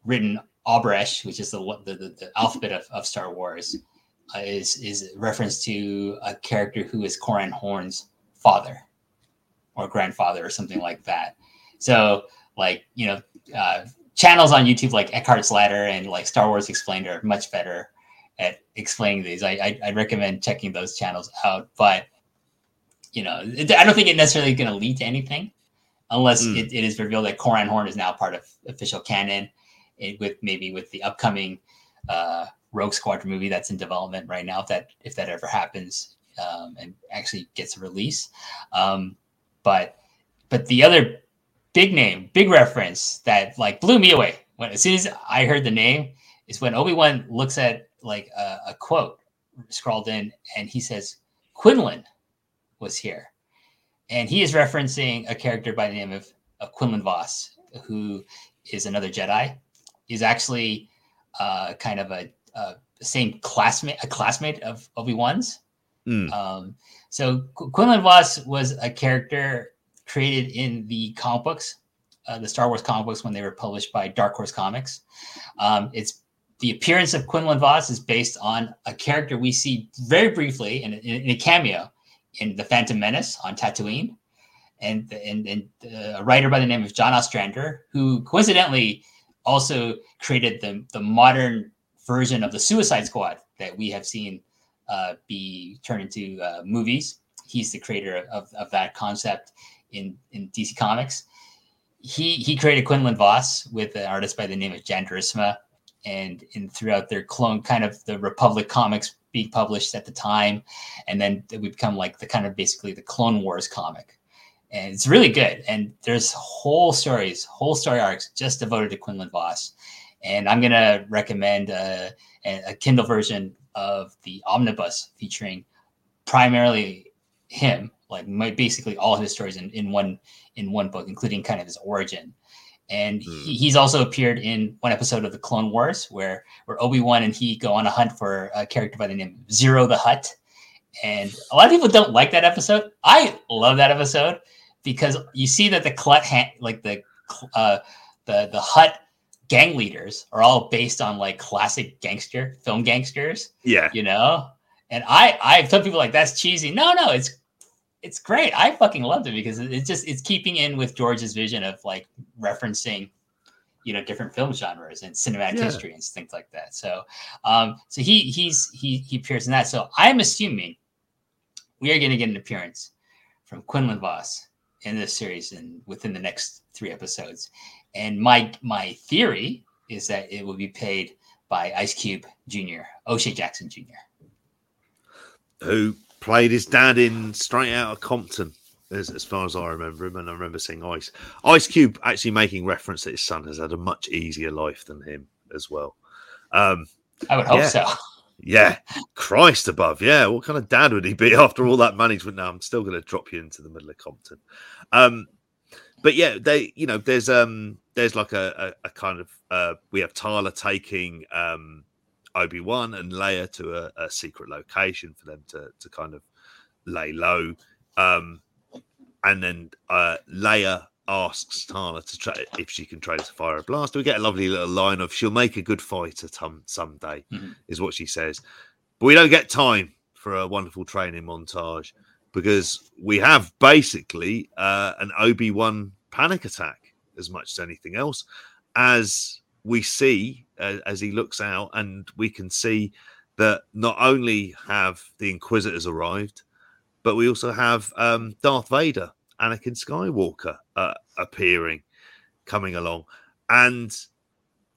written Aurebesh, which is the the, the, the alphabet of, of Star Wars, uh, is is a reference to a character who is Corran Horn's father or grandfather or something like that. So, like you know, uh, channels on YouTube like Eckhart's Ladder and like Star Wars Explained are much better at explaining these. I I I'd recommend checking those channels out, but you know, it, I don't think it necessarily going to lead to anything unless Mm. it, it is revealed that Corran Horn is now part of official canon. It, with maybe with the upcoming uh, Rogue Squadron movie that's in development right now. If that if that ever happens um, and actually gets a release, um, but but the other big name, big reference that like blew me away when as soon as I heard the name is when Obi Wan looks at like a, a quote scrawled in, and he says Quinlan was here, and he is referencing a character by the name of, of Quinlan Vos, who is another Jedi. He's actually uh, kind of a, a same classmate, a classmate of Obi Wan's. Mm. Um, so Qu- Quinlan Vos was a character created in the comic books, uh, the Star Wars comic books when they were published by Dark Horse Comics. Um, it's the appearance of Quinlan Vos is based on a character we see very briefly in, in, in a cameo in The Phantom Menace on Tatooine, and and, and a writer by the name of John Ostrander, who coincidentally also created the the modern version of the Suicide Squad that we have seen uh, be turned into uh, movies. He's the creator of, of that concept in in DC Comics. He he created Quinlan Vos with an artist by the name of Jan Duursema, and in throughout their clone kind of the Republic comics published at the time, and then we become like the kind of basically the Clone Wars comic, and it's really good. And there's whole stories, whole story arcs just devoted to Quinlan Vos, and I'm gonna recommend uh, a, a Kindle version of the omnibus featuring primarily him, like my, basically all his stories in, in one in one book, including kind of his origin. And Hmm. he, he's also appeared in one episode of the Clone Wars where where Obi Wan and he go on a hunt for a character by the name of Ziro the Hutt. And a lot of people don't like that episode. I love that episode because you see that the Clut ha- like the uh, the the Hut gang leaders are all based on like classic gangster film gangsters Yeah. you know and i i some people like that's cheesy no no it's it's great. I fucking loved it because it's just it's keeping in with george's vision of like referencing you know different film genres and cinematic Yeah. history and things like that. So um so he he's he he appears in that. So i'm assuming we are going to get an appearance from quinlan vos in this series and within the next three episodes. And my my theory is that it will be paid by ice cube jr o'shea jackson jr Who played his dad in Straight Outta Compton, as, as far as I remember him. And I remember seeing Ice. Ice Cube actually making reference that his son has had a much easier life than him as well. Um, I would hope Yeah. so. yeah, Christ above. Yeah, what kind of dad would he be after all that management? Now I'm still going to drop you into the middle of Compton. Um, but yeah, they, you know, there's um, there's like a, a, a kind of uh, we have Tyler taking um, Obi Wan and Leia to a, a secret location for them to to kind of lay low. Um, and then uh, Leia asks Tala to try if she can train to fire a blaster. We get a lovely little line of "She'll make a good fighter tom- someday," Mhm. is what she says. But we don't get time for a wonderful training montage because we have basically uh, an Obi Wan panic attack as much as anything else, as we see uh, as he looks out, and we can see that not only have the Inquisitors arrived, but we also have um, Darth Vader, Anakin Skywalker uh, appearing, coming along, and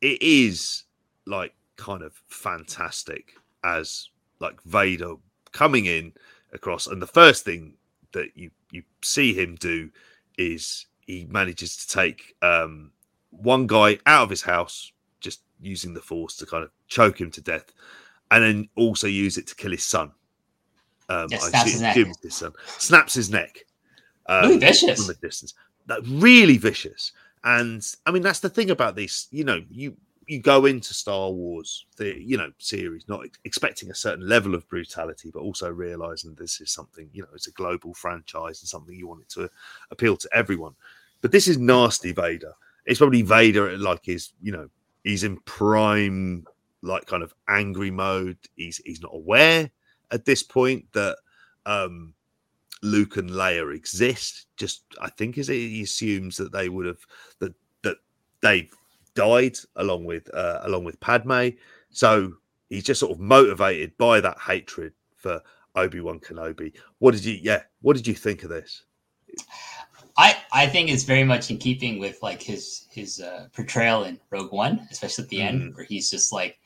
it is like kind of fantastic as like Vader coming in across, and the first thing that you you see him do is he manages to take um, one guy out of his house just using the force to kind of choke him to death, and then also use it to kill his son. Um, snaps his neck. His son snaps his neck. Um, Really vicious. from a distance. That really vicious. And I mean, that's the thing about this. You know, you you go into Star Wars, the you know series, not expecting a certain level of brutality, but also realizing this is something. You know, it's a global franchise and something you want it to appeal to everyone. But this is nasty Vader. It's probably Vader like his, you know, he's in prime like kind of angry mode. He's he's not aware at this point that um Luke and Leia exist. Just I think is it he assumes that they would have that that they died along with uh, along with Padme. So he's just sort of motivated by that hatred for Obi Wan Kenobi. What did you yeah? What did you think of this? I I think it's very much in keeping with like his his uh, portrayal in Rogue One, especially at the end, where he's just like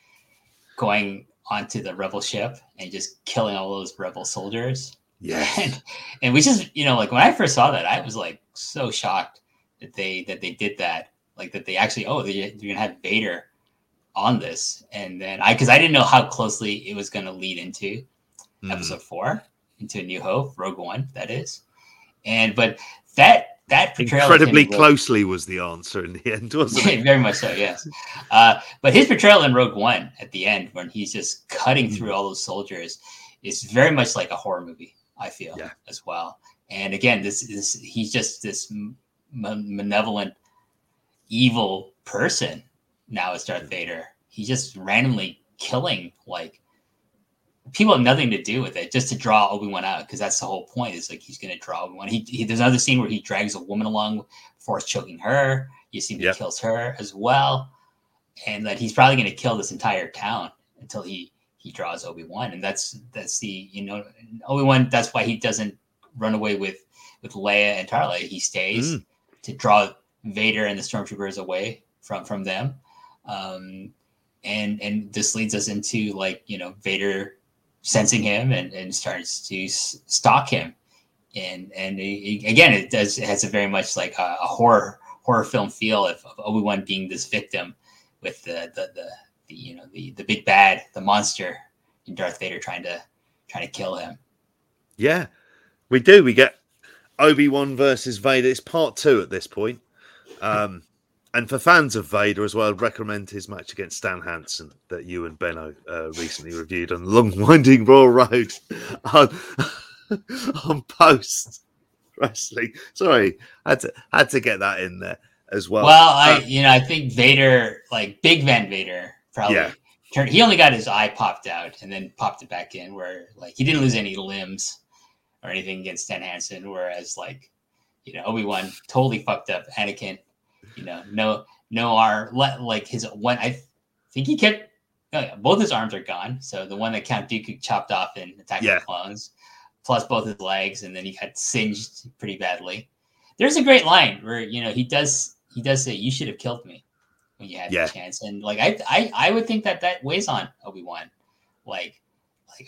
going onto the rebel ship and just killing all those rebel soldiers. Yeah, and, and we just you know like when I first saw that, I was like so shocked that they that they did that, like that they actually oh they, they're gonna have Vader on this, and then I because I didn't know how closely it was gonna lead into Mm. episode four into A New Hope, Rogue One, that is. And but that that portrayal incredibly Rogue- closely was the answer in the end, wasn't it? very much so, yes. Uh, but his portrayal in Rogue One at the end, when he's just cutting Mm. through all those soldiers, is very much like a horror movie. I feel Yeah. as well. And again, this is he's just this m- malevolent, evil person now as Darth Vader. He's just randomly killing like people have nothing to do with it just to draw Obi-Wan out because that's the whole point is like he's going to draw Obi-Wan. He, he, there's another scene where he drags a woman along, force choking her. You see, Yep. he kills her as well, and that he's probably going to kill this entire town until he he draws Obi-Wan, and that's that's the you know Obi-Wan. That's why he doesn't run away with with Leia and Tala. He stays Mm. to draw Vader and the stormtroopers away from from them. Um, and and this leads us into like you know Vader sensing him and, and starts to stalk him, and and it- again it does it has a very much like a, a horror horror film feel of, of Obi Wan being this victim with the the, the the you know the the big bad the monster in Darth Vader trying to trying to kill him. Yeah, we do. We get Obi Wan versus Vader. It's part two at this point. Um, and for fans of Vader as well, I'd recommend his match against Stan Hansen that you and Benno uh, recently reviewed on Long Winding Royal Road on, on post wrestling. Sorry, had to had to get that in there as well. Well, I uh, you know I think Vader like Big Van Vader probably Yeah. turned. He only got his eye popped out and then popped it back in. Where like he didn't lose any limbs or anything against Stan Hansen. Whereas like you know Obi Wan totally fucked up Anakin. You know no no le- like his one. I think he kept. Oh yeah, both his arms are gone. So the one that Count Dooku chopped off in Attack Yeah. of the Clones, plus both his legs, and then he got singed pretty badly. There's a great line where you know he does he does say you should have killed me when you had Yeah. the chance, and like I I, I would think that that weighs on Obi Wan, like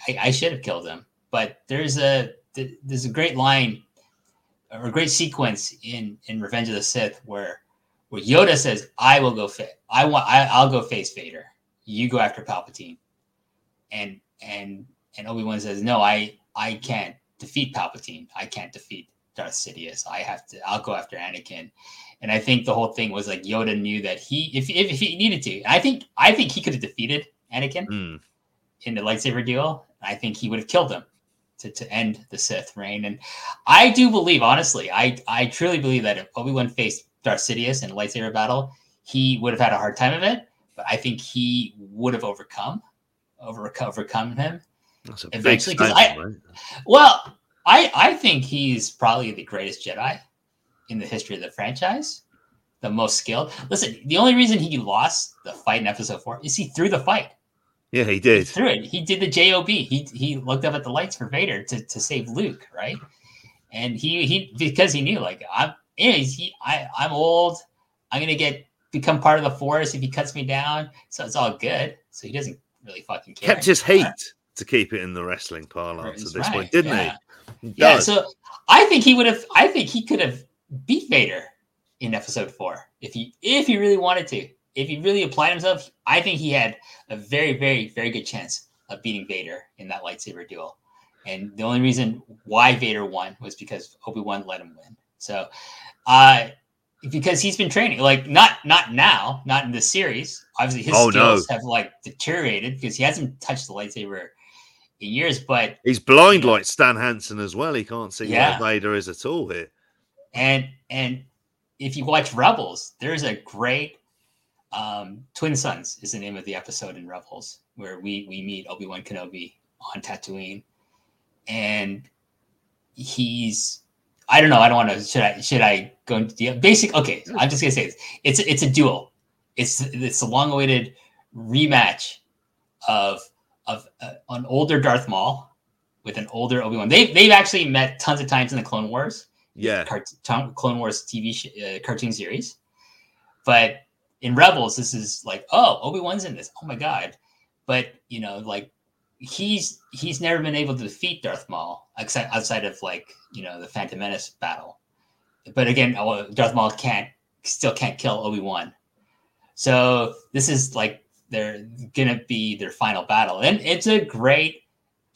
like I, I should have killed him. But there's a there's a great line or a great sequence in in Revenge of the Sith where where Yoda says, "I will go fit. I want. I, I'll go face Vader. You go after Palpatine." And and and Obi Wan says, "No, I I can't defeat Palpatine. I can't defeat Darth Sidious. I have to. I'll go after Anakin." And I think the whole thing was like Yoda knew that he, if if, if he needed to, I think I think he could have defeated Anakin mm, in the lightsaber duel. I think he would have killed him to, to end the Sith reign. And I do believe, honestly, I I truly believe that if Obi Wan faced Darth Sidious in a lightsaber battle, he would have had a hard time of it. But I think he would have overcome, over overcome him. that's a big Eventually, 'cause statement, mate. Well, I I think he's probably the greatest Jedi in the history of the franchise, the most skilled. Listen, the only reason he lost the fight in Episode Four is he threw the fight. Yeah, he He did. threw it. He did the job. He he looked up at the lights for Vader to, to save Luke, right? And he he because he knew like I'm anyways, he I I'm old. I'm gonna get become part of the force if he cuts me down. So it's all good. So he doesn't really fucking care. Kept his heat to keep it in the wrestling parlance at this right, point, didn't yeah. he? He Yeah, so I think he would have. I think he could have beat Vader in Episode Four if he if he really wanted to. If he really applied himself, I think he had a very, very, very good chance of beating Vader in that lightsaber duel. And the only reason why Vader won was because Obi Wan let him win. So, uh, because he's been training, like not not now, not in this series. Obviously, his Oh, no. skills have like deteriorated because he hasn't touched the lightsaber in years. But He's blind like Stan Hansen as well. He can't see Yeah. where Vader is at all here. and and if you watch rebels there's a great um twin suns is the name of the episode in rebels where we we meet obi-wan kenobi on tatooine and he's i don't know i don't want to should i should i go into the basic okay i'm just gonna say this it's it's a duel it's it's a long-awaited rematch of of uh, an older darth maul with an older obi-wan they, they've actually met tons of times in the clone wars Yeah. cart- Clone Wars TV sh- uh, cartoon series. But in Rebels, this is like, oh, Obi Wan's in this. Oh my god! But you know, like he's he's never been able to defeat Darth Maul except outside of like you know the Phantom Menace battle. But again, oh, Darth Maul can't still can't kill Obi Wan. So this is like they're gonna be their final battle, and it's a great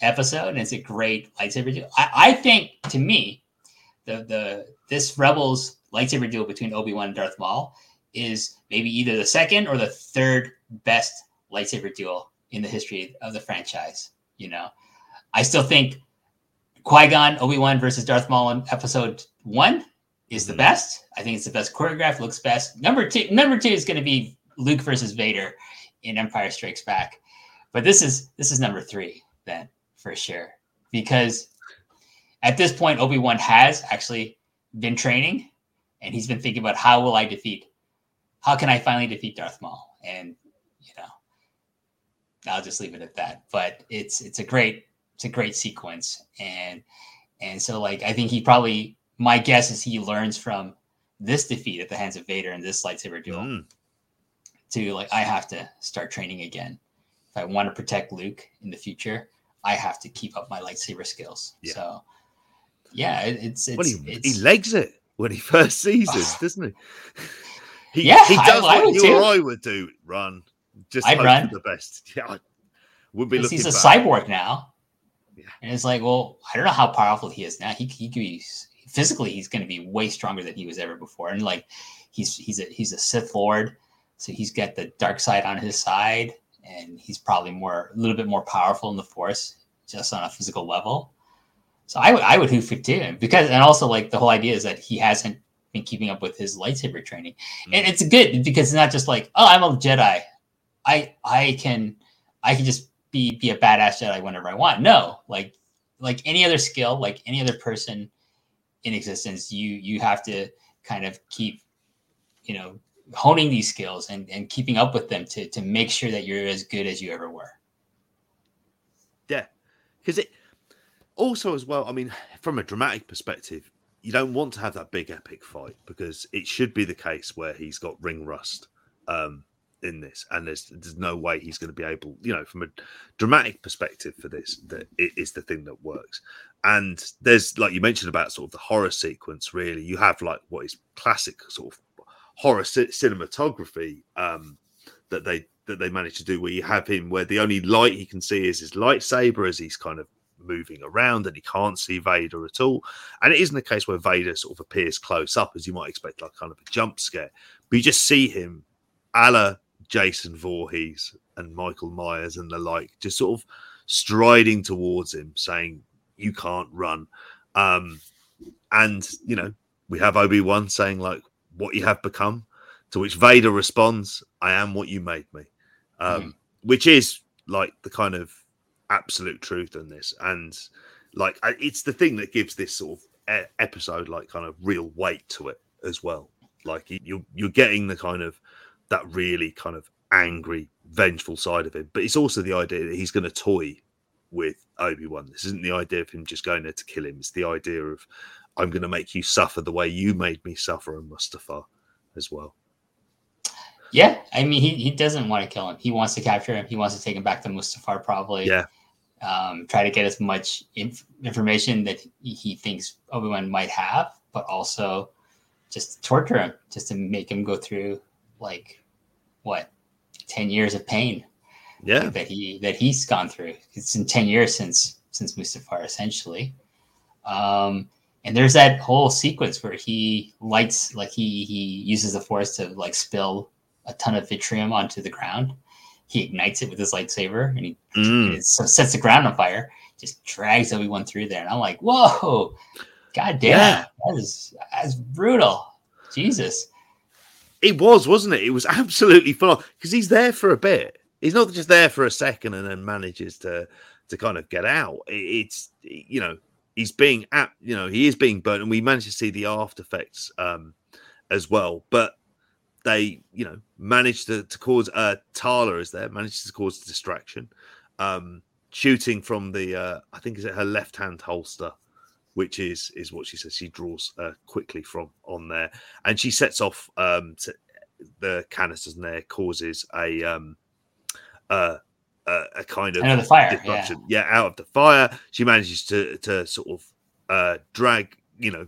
episode, and it's a great lightsaber duel. I, I think to me, the the this Rebels lightsaber duel between Obi Wan and Darth Maul is maybe either the second or the third best lightsaber duel in the history of the franchise. You know, I still think Qui Gon Obi Wan versus Darth Maul in Episode One is the Mhm. best. I think it's the best choreographed, looks best. Number two, number two is going to be Luke versus Vader in Empire Strikes Back, but this is this is number three then for sure because at this point Obi Wan has actually been training and he's been thinking about how will I defeat, how can I finally defeat Darth Maul, and I'll just leave it at that. But it's it's a great it's a great sequence and and so like I think he probably my guess is he learns from this defeat at the hands of Vader and this lightsaber duel Mm. to like I have to start training again. If I want to protect Luke in the future, I have to keep up my lightsaber skills. Yeah. So yeah, it, it's it's, well, he, it's he legs it when he first sees us, doesn't he? he Yeah, he does I what would you too. or I would do. Run, just I'd run. the best. Yeah, I would be looking. he's a back. cyborg now. Yeah. And it's like, well, I don't know how powerful he is now. He he could be physically he's going to be way stronger than he was ever before. And like he's he's a he's a Sith Lord, so he's got the dark side on his side, and he's probably more a little bit more powerful in the Force just on a physical level. So I would I would hoof it too, because and also like the whole idea is that he hasn't been keeping up with his lightsaber training, and Mm. it's good because it's not just like oh I'm a Jedi, I I can I can just be be a badass Jedi whenever I want. No, like like any other skill, like any other person in existence, you you have to kind of keep you know honing these skills and and keeping up with them to to make sure that you're as good as you ever were. Yeah, because it also as well. I mean, from a dramatic perspective, you don't want to have that big epic fight because it should be the case where he's got ring rust um, in this, and there's there's no way he's going to be able, you know, from a dramatic perspective for this, that it is the thing that works. And there's like you mentioned about sort of the horror sequence. Really, you have like what is classic sort of horror ci- cinematography um, that they that they managed to do, where you have him where the only light he can see is his lightsaber as he's kind of moving around and he can't see Vader at all. And it isn't a case where Vader sort of appears close up as you might expect, like kind of a jump scare. But you just see him, a la Jason Voorhees and Michael Myers and the like, just sort of striding towards him, saying, You can't run. Um, and, you know, we have Obi Wan saying, like, what you have become, to which Vader responds, I am what you made me. Um, Which is like the kind of absolute truth in this. And like, it's the thing that gives this sort of episode, like, kind of real weight to it as well. Like, you- you're, you're getting the kind of that really kind of angry, vengeful side of him. But it's also the idea that he's going to toy with Obi Wan. This isn't the idea of him just going there to kill him. It's the idea of I'm going to make you suffer the way you made me suffer in Mustafar as well. Yeah, I mean he, he doesn't want to kill him. He wants to capture him. He wants to take him back to Mustafar probably. Yeah. Um, try to get as much inf- information that he, he thinks Obi Wan might have, but also just torture him, just to make him go through like what ten years of pain Yeah. that he that he's gone through. It's in ten years since since Mustafar essentially. Um, and there's that whole sequence where he lights like he he uses the force to like spill a ton of vitrium onto the ground. He ignites it with his lightsaber and he Mm. it so sets the ground on fire. Just drags everyone through there, and I'm like, whoa, god damn, Yeah. that is that's brutal. Jesus. It was, wasn't it? It was absolutely full because he's there for a bit. He's not just there for a second and then manages to to kind of get out. It- It's you know he's being at you know he is being burnt, and we managed to see the after effects um, as well. But they you know managed to, to cause uh, Tala is there managed to cause distraction, um, shooting from the uh, I think is it her left hand holster which is is what she says she draws uh, quickly from on there and she sets off um to, the canisters in there causes a um uh a, a kind of the fire. Yeah. disruption yeah. out of the fire she manages to to sort of uh drag you know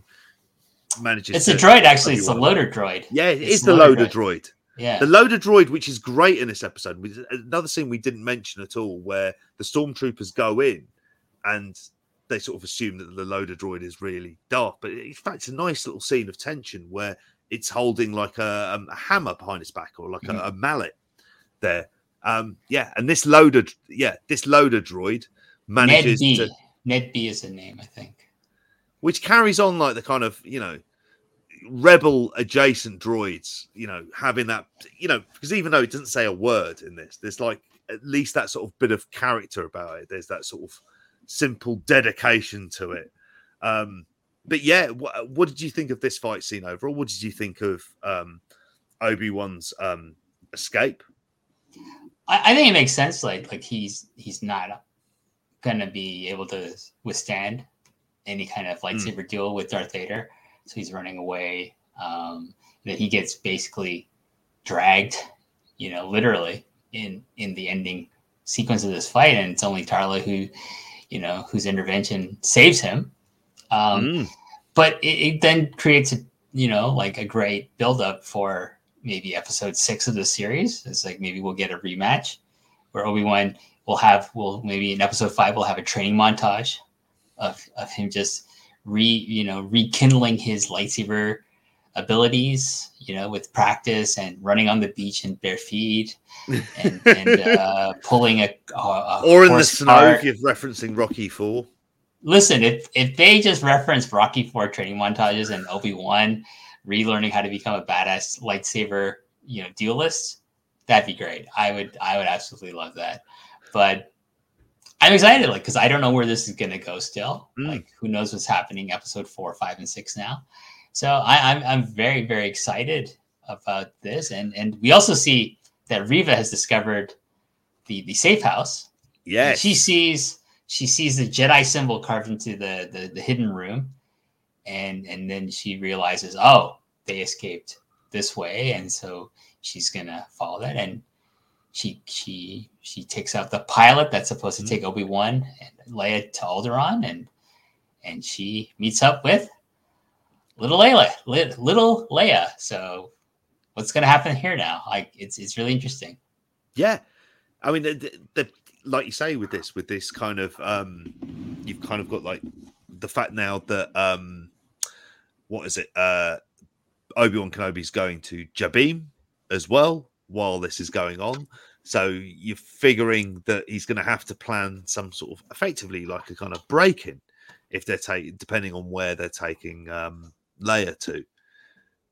manages It's to, a droid, actually. It's a loader droid. yeah it It's is the loader loader droid Yeah. the loader droid, which is great in this episode, another scene we didn't mention at all, where the stormtroopers go in and they sort of assume that the loader droid is really dark, but in fact, it's a nice little scene of tension where it's holding like a, um, a hammer behind its back or like a, a mallet there. Um, yeah, and this loader, yeah, this loader droid manages Ned B. to Ned B is a name, I think. which carries on like the kind of you know rebel adjacent droids you know having that you know because even though it doesn't say a word in this there's like at least that sort of bit of character about it there's that sort of simple dedication to it um but yeah what, what did you think of this fight scene overall what did you think of um obi-wan's um escape I, I think it makes sense. Like like he's he's not gonna be able to withstand any kind of lightsaber duel with Darth Vader, so he's running away. Um, then he gets basically dragged, you know, literally in in the ending sequence of this fight, and it's only Tala who, you know, whose intervention saves him. Um, Mm. but it, it then creates a you know like a great buildup for maybe episode six of the series it's like maybe we'll get a rematch where obi-wan will have will maybe in episode five we'll have a training montage of, of him just re you know rekindling his lightsaber abilities you know with practice and running on the beach in bare feet and, and uh, pulling a, a, a or in the snow cart. if you're referencing rocky 4 Listen, if if they just reference Rocky Four training montages and Obi Wan relearning how to become a badass lightsaber, you know, duelist, that'd be great. I would I would absolutely love that. But I'm excited, like, because I don't know where this is gonna go. Still, Mm. like, who knows what's happening? Episode four, five, and six now. So I, I'm I'm very very excited about this, and and we also see that Reva has discovered the the safe house. And yes She sees she sees the Jedi symbol carved into the, the the hidden room, and and then she realizes, oh, they escaped this way, and so she's gonna follow that. And she she she takes out the pilot that's supposed to Mhm. take Obi Wan and Leia to Alderaan, and and she meets up with little Layla, li- little Leia. So what's gonna happen here now? Like it's it's really interesting. Yeah, I mean, the, the, the, like you say with this, with this kind of, um, you've kind of got like the fact now that, um, what is it? Uh, Obi Wan Kenobi's going to Jabiim as well while this is going on. So you're figuring that he's going to have to plan some sort of effectively like a kind of break in if they're taking, depending on where they're taking um, Leia to,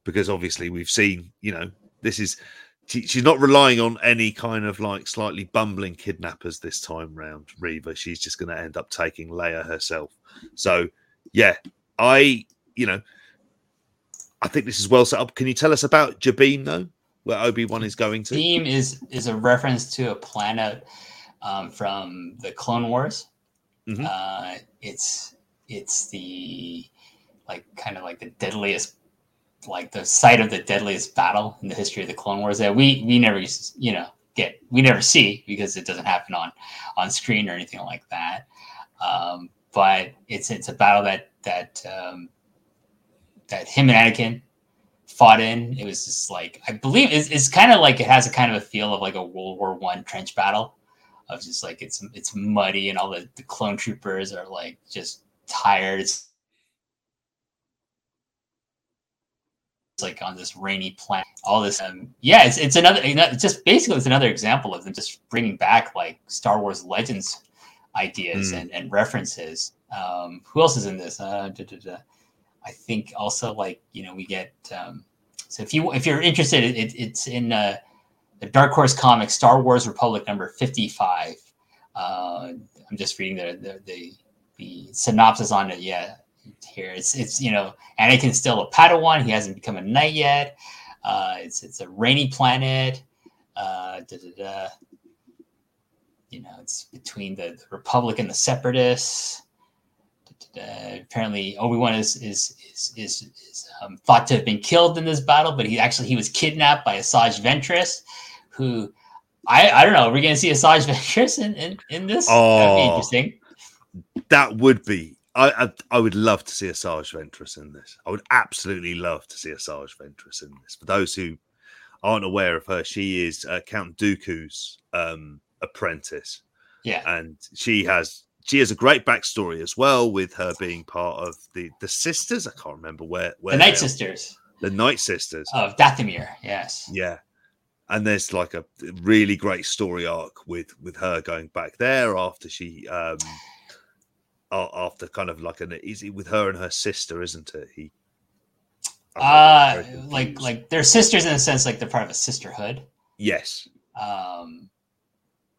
because obviously we've seen, you know, this is she's not relying on any kind of like slightly bumbling kidnappers this time round, Reva. She's just going to end up taking Leia herself. So, yeah, I, you know, I think this is well set up. Can you tell us about Jabiim though, where Obi Wan is going to? Theme is is a reference to a planet um, from the Clone Wars. Mhm. Uh, it's it's the like kind of like the deadliest, like the site of the deadliest battle in the history of the Clone Wars that we we never you know get we never see because it doesn't happen on on screen or anything like that. Um, but it's it's a battle that that um, that him and Anakin fought in. It was just like I believe it's, it's kind of like it has a kind of a feel of like a World War One trench battle of just like it's it's muddy and all the, the clone troopers are like just tired. It's, like on this rainy planet. All this, um, yeah, it's it's another it's just basically it's another example of them just bringing back like Star Wars Legends ideas Mm. and, and references. Um, who else is in this? Uh, da, da, da. I think also like you know we get um, so if you if you're interested, it, it's in uh, the Dark Horse comic Star Wars Republic number fifty five. Uh, I'm just reading the, the the the synopsis on it. Yeah, here it's it's you know Anakin's still a Padawan. He hasn't become a knight yet. Uh, it's it's a rainy planet. Uh, da, da, da. You know, it's between the, the Republic and the Separatists. Uh, apparently, Obi Wan is is is is, is um, thought to have been killed in this battle, but he actually he was kidnapped by Asajj Ventress, who I I don't know. We're we going to see Asajj Ventress in in, in this? Oh, That'd be Oh. interesting. That would be. I, I I would love to see Asajj Ventress in this. I would absolutely love to see Asajj Ventress in this. For those who aren't aware of her, she is uh, Count Dooku's um, apprentice. Yeah, and she has she has a great backstory as well with her being part of the the sisters. I can't remember where where the Night are. Sisters the Night Sisters. of Dathomir. Yes. Yeah, and there's like a really great story arc with with her going back there after she um after kind of like an easy with her and her sister, isn't it? He Uh, like like they're sisters in a sense, like they're part of a sisterhood. yes, Um,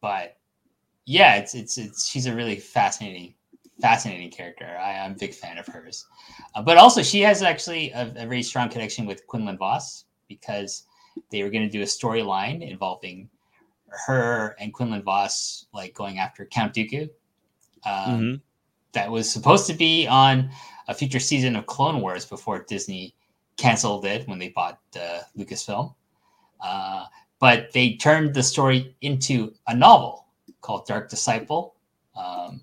but yeah, it's it's it's she's a really fascinating fascinating character. I, I'm a big fan of hers. Uh, but also, she has actually a, a very strong connection with Quinlan Vos because they were going to do a storyline involving her and Quinlan Vos, like going after Count Dooku. Um, Mhm. That was supposed to be on a future season of Clone Wars before Disney canceled it when they bought uh, Lucasfilm. Uh, but they turned the story into a novel called Dark Disciple. Um,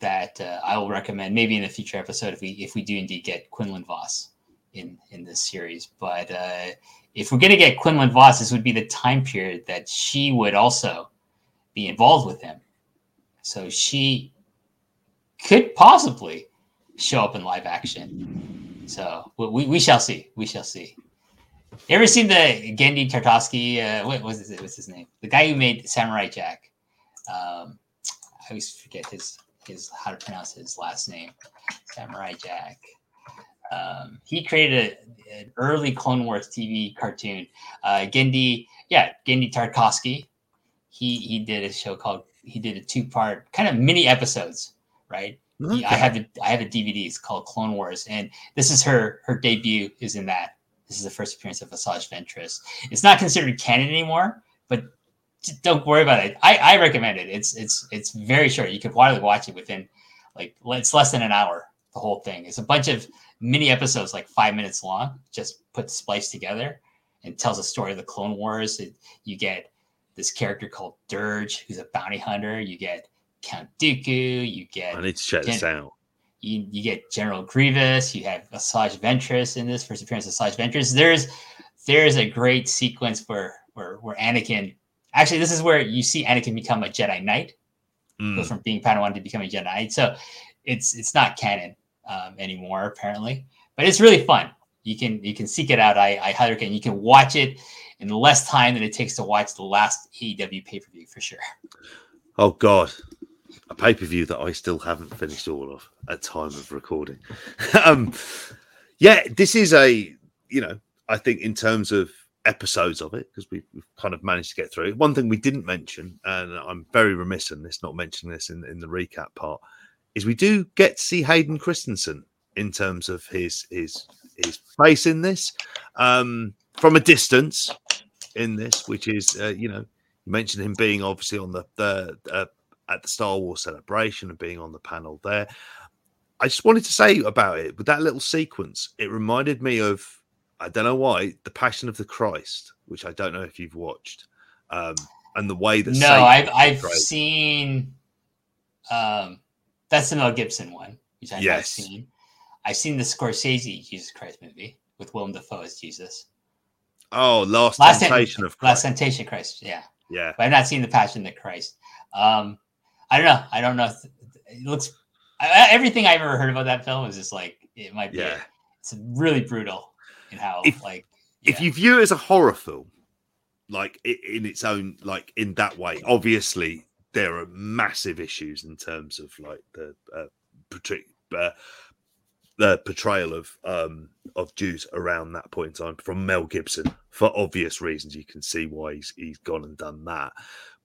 that uh, I will recommend maybe in a future episode if we if we do indeed get Quinlan Vos in in this series. But uh, if we're gonna get Quinlan Vos, this would be the time period that she would also be involved with him. So she could possibly show up in live action. So we, we, shall see. We shall see. You ever seen the Genndy Tartovsky? Uh, what was his, what's his name? The guy who made Samurai Jack. Um, I always forget his his how to pronounce his last name. Samurai Jack. Um, he created a, an early Clone Wars TV cartoon. Uh, Genndy, yeah, Genndy Tarkovsky. He he did a show called. He did a two part kind of mini episodes, right? He- I have a I have a DVD. It's called Clone Wars, and this is her her debut is in that. This is the first appearance of Asajj Ventress. It's not considered canon anymore, but don't worry about it. I, I recommend it. It's it's it's very short. You could probably watch it within like it's less than an hour. The whole thing. It's a bunch of mini episodes, like five minutes long, just put spliced together, and tells a story of the Clone Wars. It, you get this character called Dirge, who's a bounty hunter. You get Count Dooku. You get I need to check this out. you, you get General Grievous, you have Asajj Ventress in this first appearance of Asajj Ventress. There's there's a great sequence where where where Anakin actually this is where you see Anakin become a Jedi Knight, Mm. goes from being Padawan to becoming a Jedi Knight. So it's it's not canon um, anymore apparently, but it's really fun. You can you can seek it out. I, I highly recommend. You can watch it in less time than it takes to watch the last AEW pay per view for sure. Oh God, a pay per view that I still haven't finished all of at time of recording. um, yeah, this is a you know I think in terms of episodes of it because we've, we've kind of managed to get through. One thing we didn't mention, and I'm very remiss in this not mentioning this in, in the recap part, is we do get to see Hayden Christensen in terms of his his his face in this um, from a distance in this, which is uh, you know you mentioned him being obviously on the the uh, at the Star Wars celebration and being on the panel there. I just wanted to say about it with that little sequence. It reminded me of I don't know why the Passion of the Christ, which I don't know if you've watched, um, and the way that No, I've I've seen um that's the Mel Gibson one, which I've Yes. seen. I've seen the Scorsese Jesus Christ movie with Willem Dafoe as Jesus. Oh, Last, Last Tem- Temptation of Last Christ. Temptation of Christ, yeah. yeah, But I've not seen the Passion of the Christ. Um I don't know. I don't know. It looks I, everything I've ever heard about that film is just like it might be. yeah. It's really brutal in how If- like If you view it as a horror film, like in its own, like in that way, obviously there are massive issues in terms of like the uh, uh, the portrayal of um of Jews around that point in time from Mel Gibson for obvious reasons. You can see why he's he's gone and done that,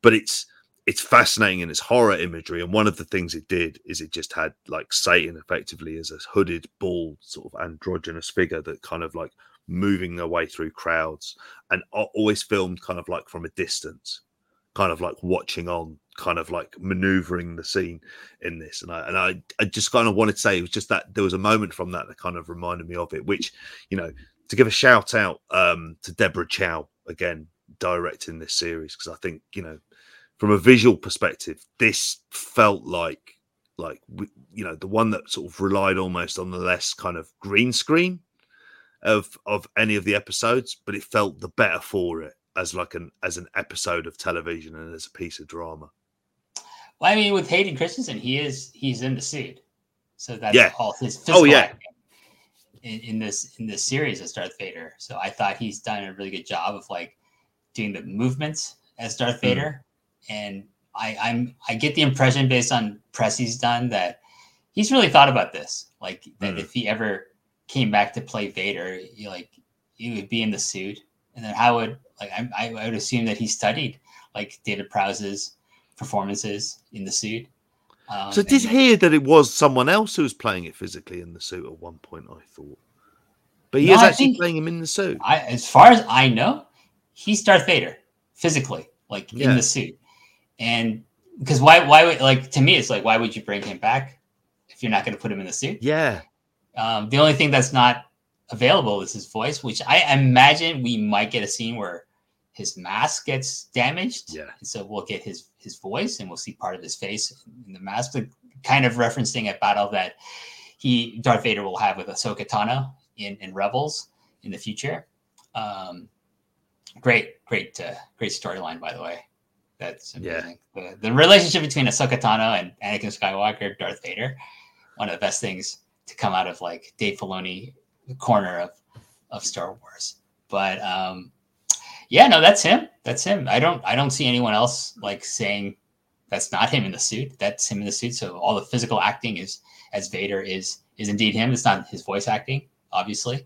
but it's it's fascinating in its horror imagery. And one of the things it did is it just had like Satan effectively as a hooded, bald, sort of androgynous figure that kind of like moving their way through crowds and always filmed kind of like from a distance, kind of like watching on, kind of like maneuvering the scene in this. And I and I, I just kind of wanted to say it was just that there was a moment from that that kind of reminded me of it, which, you know, to give a shout out um to Deborah Chow again, directing this series, because I think, you know, from a visual perspective, this felt like like you know the one that sort of relied almost on the less kind of green screen of of any of the episodes, but it felt the better for it as like an as an episode of television and as a piece of drama. Well, I mean, with Hayden Christensen, he is he's in the suit, so that's Yeah. all his oh, physical yeah. in, in this in this series as Darth Vader. So I thought he's done a really good job of like doing the movements as Darth hmm. Vader, and I I'm I get the impression based on press he's done that he's really thought about this. Like that Mm. if he ever came back to play Vader, he, like he would be in the suit, and then how would like I, I would assume that he studied like David Prowse's performances in the suit. Um, So I did hear that it was someone else who was playing it physically in the suit at one point. I thought, but he No, is I actually playing him in the suit. I, as far as I know, he's Darth Vader physically, like Yeah. in the suit. And because why, why would like to me, it's like why would you bring him back if you're not going to put him in the suit? Yeah, Um, the only thing that's not available is his voice, which I imagine we might get a scene where his mask gets damaged. Yeah. And so we'll get his his voice and we'll see part of his face in the mask, but kind of referencing a battle that he Darth Vader will have with Ahsoka Tano in, in Rebels in the future. Um, great, great, uh, great storyline, by the way. That's Yeah. amazing. The, the relationship between Ahsoka Tano and Anakin Skywalker, Darth Vader, one of the best things to come out of like Dave Filoni corner of of Star Wars. But um yeah, no, that's him. That's him. I don't I don't see anyone else like saying that's not him in the suit. That's him in the suit. So all the physical acting is as Vader is is indeed him. It's not his voice acting, obviously.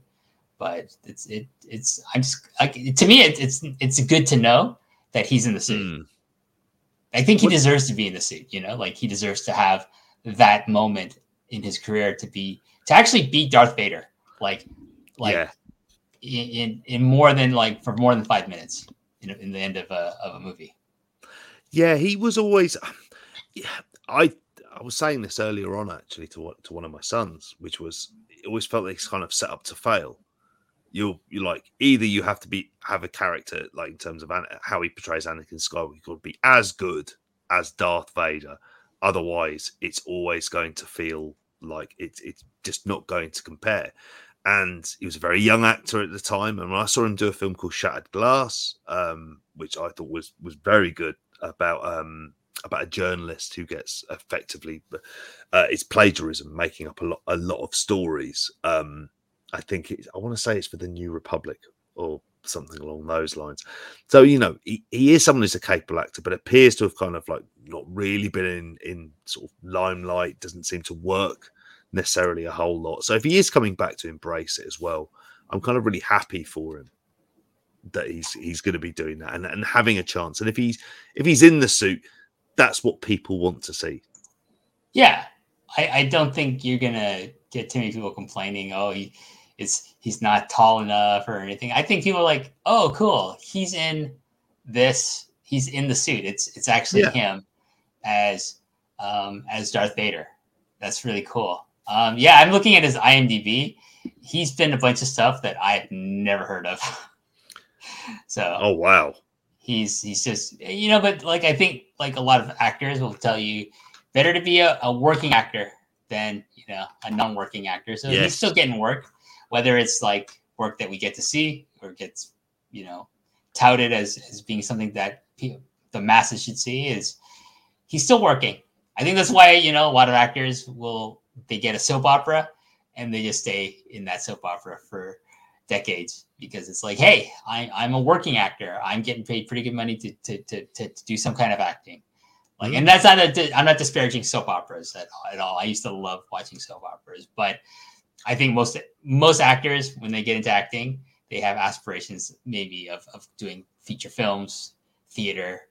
But it's it it's I'm just like to me it, it's it's good to know that he's in the suit. Mm. I think he deserves to be in the suit, you know, like he deserves to have that moment in his career to be to actually beat Darth Vader, like like yeah, in, in more than like for more than five minutes in, in the end of a of a movie. yeah. He was always. Yeah, I I was saying this earlier on actually to to one of my sons, which was it always felt like he's kind of set up to fail. You you like either you have to be have a character like in terms of An- how he portrays Anakin Skywalker could be as good as Darth Vader, otherwise it's always going to feel like it's it's just not going to compare. And he was a very young actor at the time, and when I saw him do a film called Shattered Glass, um, which I thought was was very good about um, about a journalist who gets effectively uh, it's plagiarism, making up a lot a lot of stories. Um, I think it's, I want to say it's for the New Republic or something along those lines. So you know he, he is someone who's a capable actor, but appears to have kind of like not really been in in sort of limelight. Doesn't seem to work necessarily a whole lot. So if he is coming back to embrace it as well, I'm kind of really happy for him that he's he's going to be doing that and, and having a chance. And if he's if he's in the suit, that's what people want to see. Yeah, I, I don't think you're gonna get too many people complaining. Oh, he, it's he's not tall enough or anything. I think people are like, oh, cool, he's in this. He's in the suit. It's it's actually Yeah. him as um, as Darth Vader. That's really cool. Um, yeah, I'm looking at his IMDb. He's been a bunch of stuff that I've never heard of. so Oh wow. he's he's just you know but like i think like a lot of actors will tell you better to be a, a working actor than you know a non-working actor so Yes. he's still getting work whether it's like work that we get to see or gets you know touted as as being something that the masses should see is he's still working i think that's why you know a lot of actors will they get a soap opera and they just stay in that soap opera for decades because it's like, hey, I, I'm a working actor. I'm getting paid pretty good money to to, to, to, to do some kind of acting. Like, and that's not a, I'm not disparaging soap operas at, at all. I used to love watching soap operas, but I think most most actors when they get into acting, they have aspirations maybe of, of doing feature films, theater,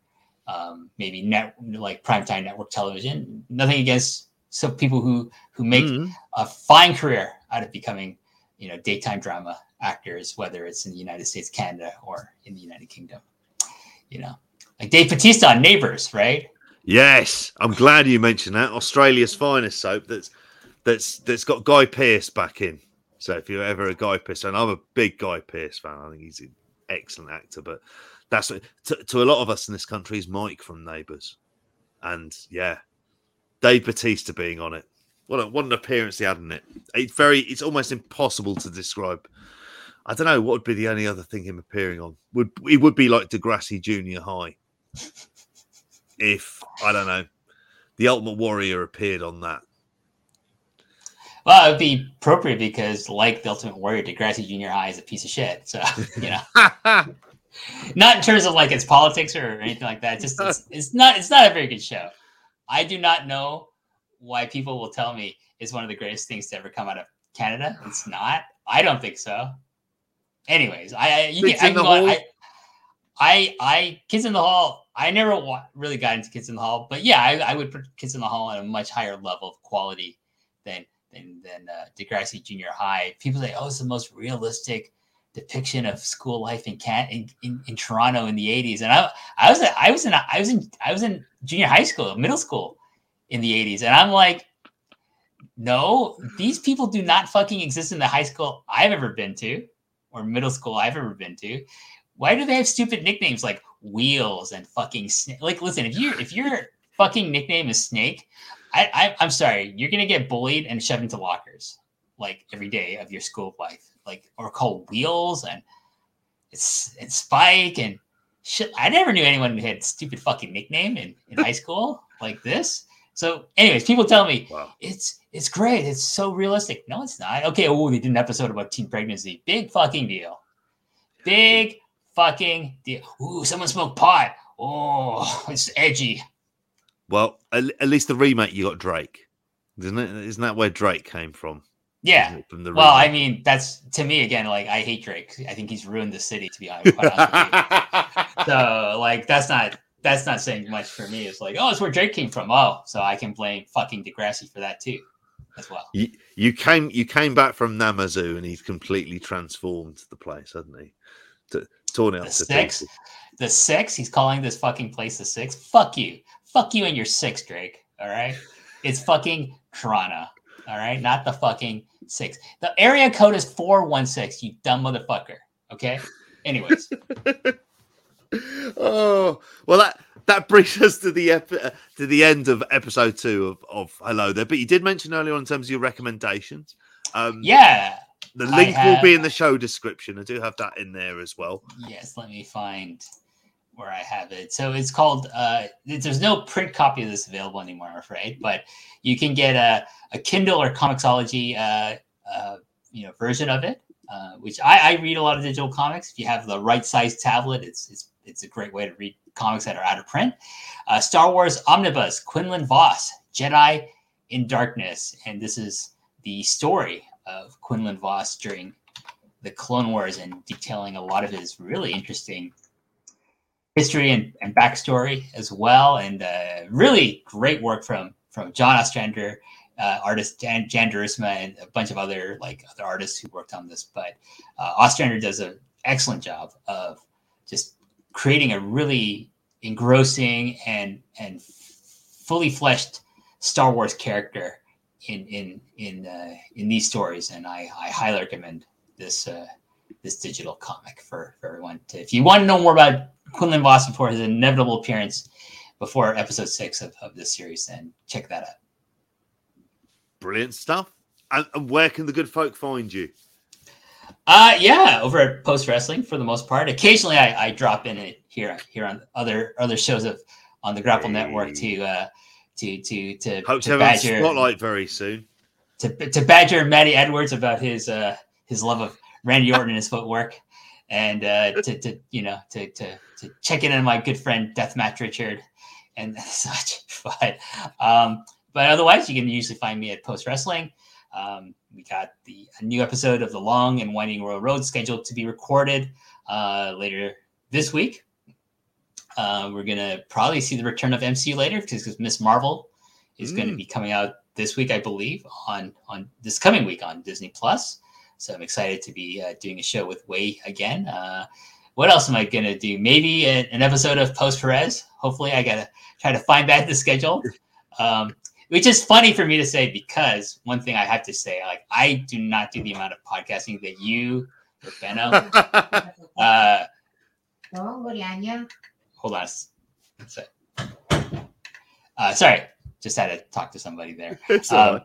um, maybe net like primetime network television. Nothing against some people who who make Mm. a fine career out of becoming, you know, daytime drama actors, whether it's in the United States, Canada, or in the United Kingdom. You know, like Dave Batista on Neighbors, right? Yes, I'm glad you mentioned that. Australia's finest soap that's that's that's got Guy Pearce back in. So if you're ever a Guy Pearce and I'm a big Guy Pearce fan. I think he's an excellent actor. But that's to, to a lot of us in this country is Mike from Neighbours, and yeah, Dave Batista being on it. What a, what an appearance he had in it. It's very. It's almost impossible to describe. I don't know what would be the only other thing him appearing on. Would it would be like Degrassi Junior High if I don't know, the Ultimate Warrior appeared on that. Well, it would be appropriate because, like the Ultimate Warrior, Degrassi Junior High is a piece of shit. So, you know, not in terms of like its politics or anything like that. Just it's, it's not it's not a very good show. I do not know why people will tell me it's one of the greatest things to ever come out of Canada. It's not. I don't think so. Anyways, I, I you Kids can, I can go I, I, I, Kids in the Hall. I never wa- really got into Kids in the Hall, but yeah, I, I would put Kids in the Hall at a much higher level of quality than than than uh, Degrassi Junior High. People say, "Oh, it's the most realistic depiction of school life in Can in, in, in Toronto in the '80s." And I, I was, I was in, I was in, I was in junior high school, middle school in the '80s, and I'm like, no, these people do not fucking exist in the high school I've ever been to, or middle school I've ever been to. Why do they have stupid nicknames like Wheels and fucking Snake? Like, listen, if you if your fucking nickname is Snake, I, I I'm sorry, you're gonna get bullied and shoved into lockers like every day of your school life, like or called Wheels and it's and Spike and shit. I never knew anyone who had stupid fucking nickname in in high school like this. So, anyways, people tell me Wow. it's it's great. It's so realistic. No, it's not. Okay, oh, they did an episode about teen pregnancy. Big fucking deal. Big fucking deal. Ooh, someone smoked pot. Oh, it's edgy. Well, at, at least the remake you got Drake, isn't it? Isn't that where Drake came from? Yeah. From the Well, I mean, that's to me again. Like, I hate Drake. I think he's ruined the city. To be honest, so like, that's not that's not saying much for me. It's like, oh, it's where Drake came from. Oh, so I can blame fucking Degrassi for that too, as well. you, you came you came back from Namazu and he's completely transformed the place, hasn't he? To, torn The six? The six. He's calling this fucking place the six. Fuck you. Fuck you and your six, Drake. All right. It's fucking Toronto. All right. Not the fucking six. The area code is 416, you dumb motherfucker. Okay. Anyways. oh well, that that brings us to the ep- uh, to the end of episode two of, of Hello There. But you did mention earlier on in terms of your recommendations. Um, Yeah. The link will be in the show description. I do have that in there as well. Yes. Let me find where I have it. So it's called, uh, there's no print copy of this available anymore, I'm afraid, but you can get a, a Kindle or Comixology, uh, uh, you know, version of it. Uh, which I, I read a lot of digital comics. If you have the right size tablet, it's it's it's a great way to read comics that are out of print. Uh, Star Wars Omnibus, Quinlan Vos, Jedi in Darkness, and this is the story of Quinlan Vos during the Clone Wars and detailing a lot of his really interesting history and, and backstory as well. And uh, really great work from from John Ostrander, uh, artist Jan, Jan Duursema, and a bunch of other like other artists who worked on this. But uh, Ostrander does an excellent job of just creating a really engrossing and and fully fleshed Star Wars character in in in uh, in these stories, and I, I highly recommend this uh, this digital comic for, for everyone. To, if you want to know more about Quinlan Vos before his inevitable appearance before episode six of, of this series, then check that out. Brilliant stuff. And, and where can the good folk find you? Uh yeah, over at Post Wrestling for the most part. Occasionally, I, I drop in it here here on other other shows of on the Grapple Network to uh to to to, Hope to to badger spotlight very soon. to, to badger Matty Edwards about his uh his love of Randy Orton and his footwork, and uh to, to you know to to to check in on my good friend Deathmatch Richard and such. But um but otherwise, you can usually find me at Post Wrestling. Um, we got the a new episode of the Long and Winding Royal Road scheduled to be recorded uh, later this week. Uh, we're gonna probably see the return of MC later because Miss Marvel is going to Mm. be coming out this week, I believe, on on this coming week on Disney Plus. So I'm excited to be uh, doing a show with Way again. Uh, what else am I gonna do? Maybe a- an episode of Post Perez. Hopefully, I gotta try to find that in the schedule. Um, which is funny for me to say because one thing I have to say, like I do not do the amount of podcasting that you or Benno. Uh, Hold on. a s- sec. Uh, sorry, just had to talk to somebody there. Um,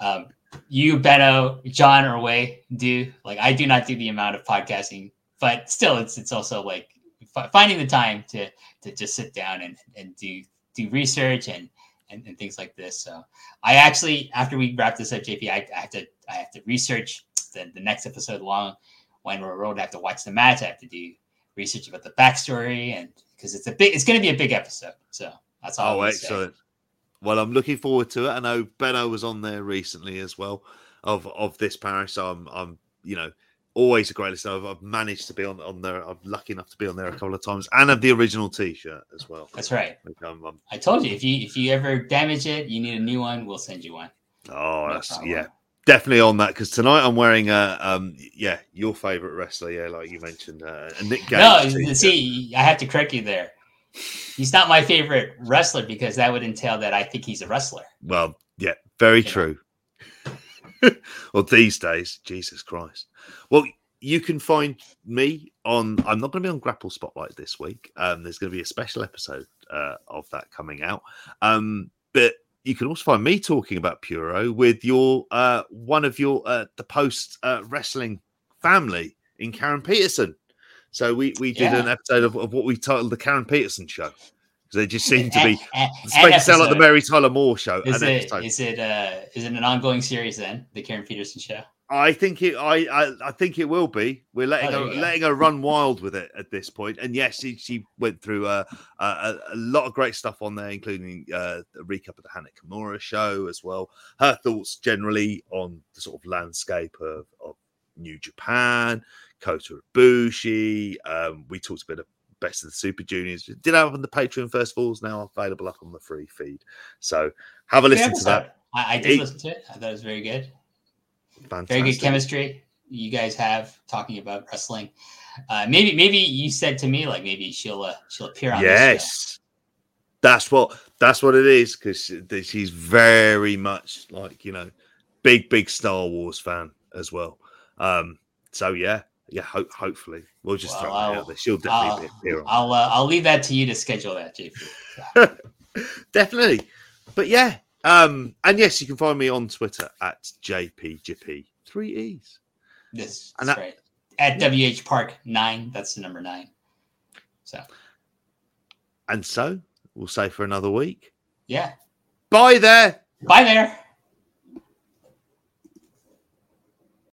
um, you, Benno, John, or Way do like I do not do the amount of podcasting, but still, it's it's also like fi- finding the time to to just sit down and and do do research and and, and things like this. So I actually, after we wrap this up, JP, I, I have to I have to research the, the next episode long. When we're road, I have to watch the match. I have to do research about the backstory and because it's a bit. it's going to be a big episode. So that's all. Oh, would say. excellent. Well, I'm looking forward to it. I know Benno was on there recently as well of of this parish. So I'm I'm you know always a great listener. I've, I've managed to be on on there. I'm lucky enough to be on there a couple of times and have the original T-shirt as well. That's right. I'm- I'm- I told you if you if you ever damage it, you need a new one. We'll send you one. oh, No that's problem. yeah, definitely on that because tonight I'm wearing a um yeah your favorite wrestler yeah like you mentioned uh, a Nick Gage. no, see, I have to correct you there. He's not my favorite wrestler because that would entail that I think he's a wrestler. Well, yeah, very Yeah. true. well, these days, Jesus Christ. Well, you can find me on. I'm not going to be on Grapple Spotlight this week. Um, there's going to be a special episode uh, of that coming out. Um, but you can also find me talking about Puro with your uh, one of your uh, the post uh, wrestling family in Karen Peterson. So we we did Yeah. an episode of, of what we titled the Karen Peterson show because they just seem to be a- it's an making it sound like the. Mary Tyler Moore show. Is an it episode. is it uh is it an ongoing series then? The Karen Peterson show. I think it. I, I. I think it will be. We're letting Oh, her letting her run wild with it at this point. And yes, she, she went through a, a a a lot of great stuff on there, including uh, a recap of the Hana Kimura show as well. Her thoughts generally on the sort of landscape of, of New Japan, Kota Ibushi. Um, we talked a bit of Best of the Super Juniors. Did have on the Patreon first of all, is now available up on the free feed. So have a listen to that. I, I did Eight- listen to it. I thought it was very good. Fantastic. Very good chemistry you guys have talking about wrestling. Uh, maybe maybe you said to me like maybe she'll uh, she'll appear on yes that's what that's what it is because she's very much like you know big big star wars fan as well um so yeah yeah ho- hopefully we'll just Well, throw it I'll- out there she'll definitely I'll, appear on I'll uh, I'll leave that to you to schedule that, JP. definitely but yeah um and yes you can find me on twitter at jpgp three e's This And that's that- right. At WH Park nine, that's the number nine. So and so we'll say for another week yeah. bye there Bye there.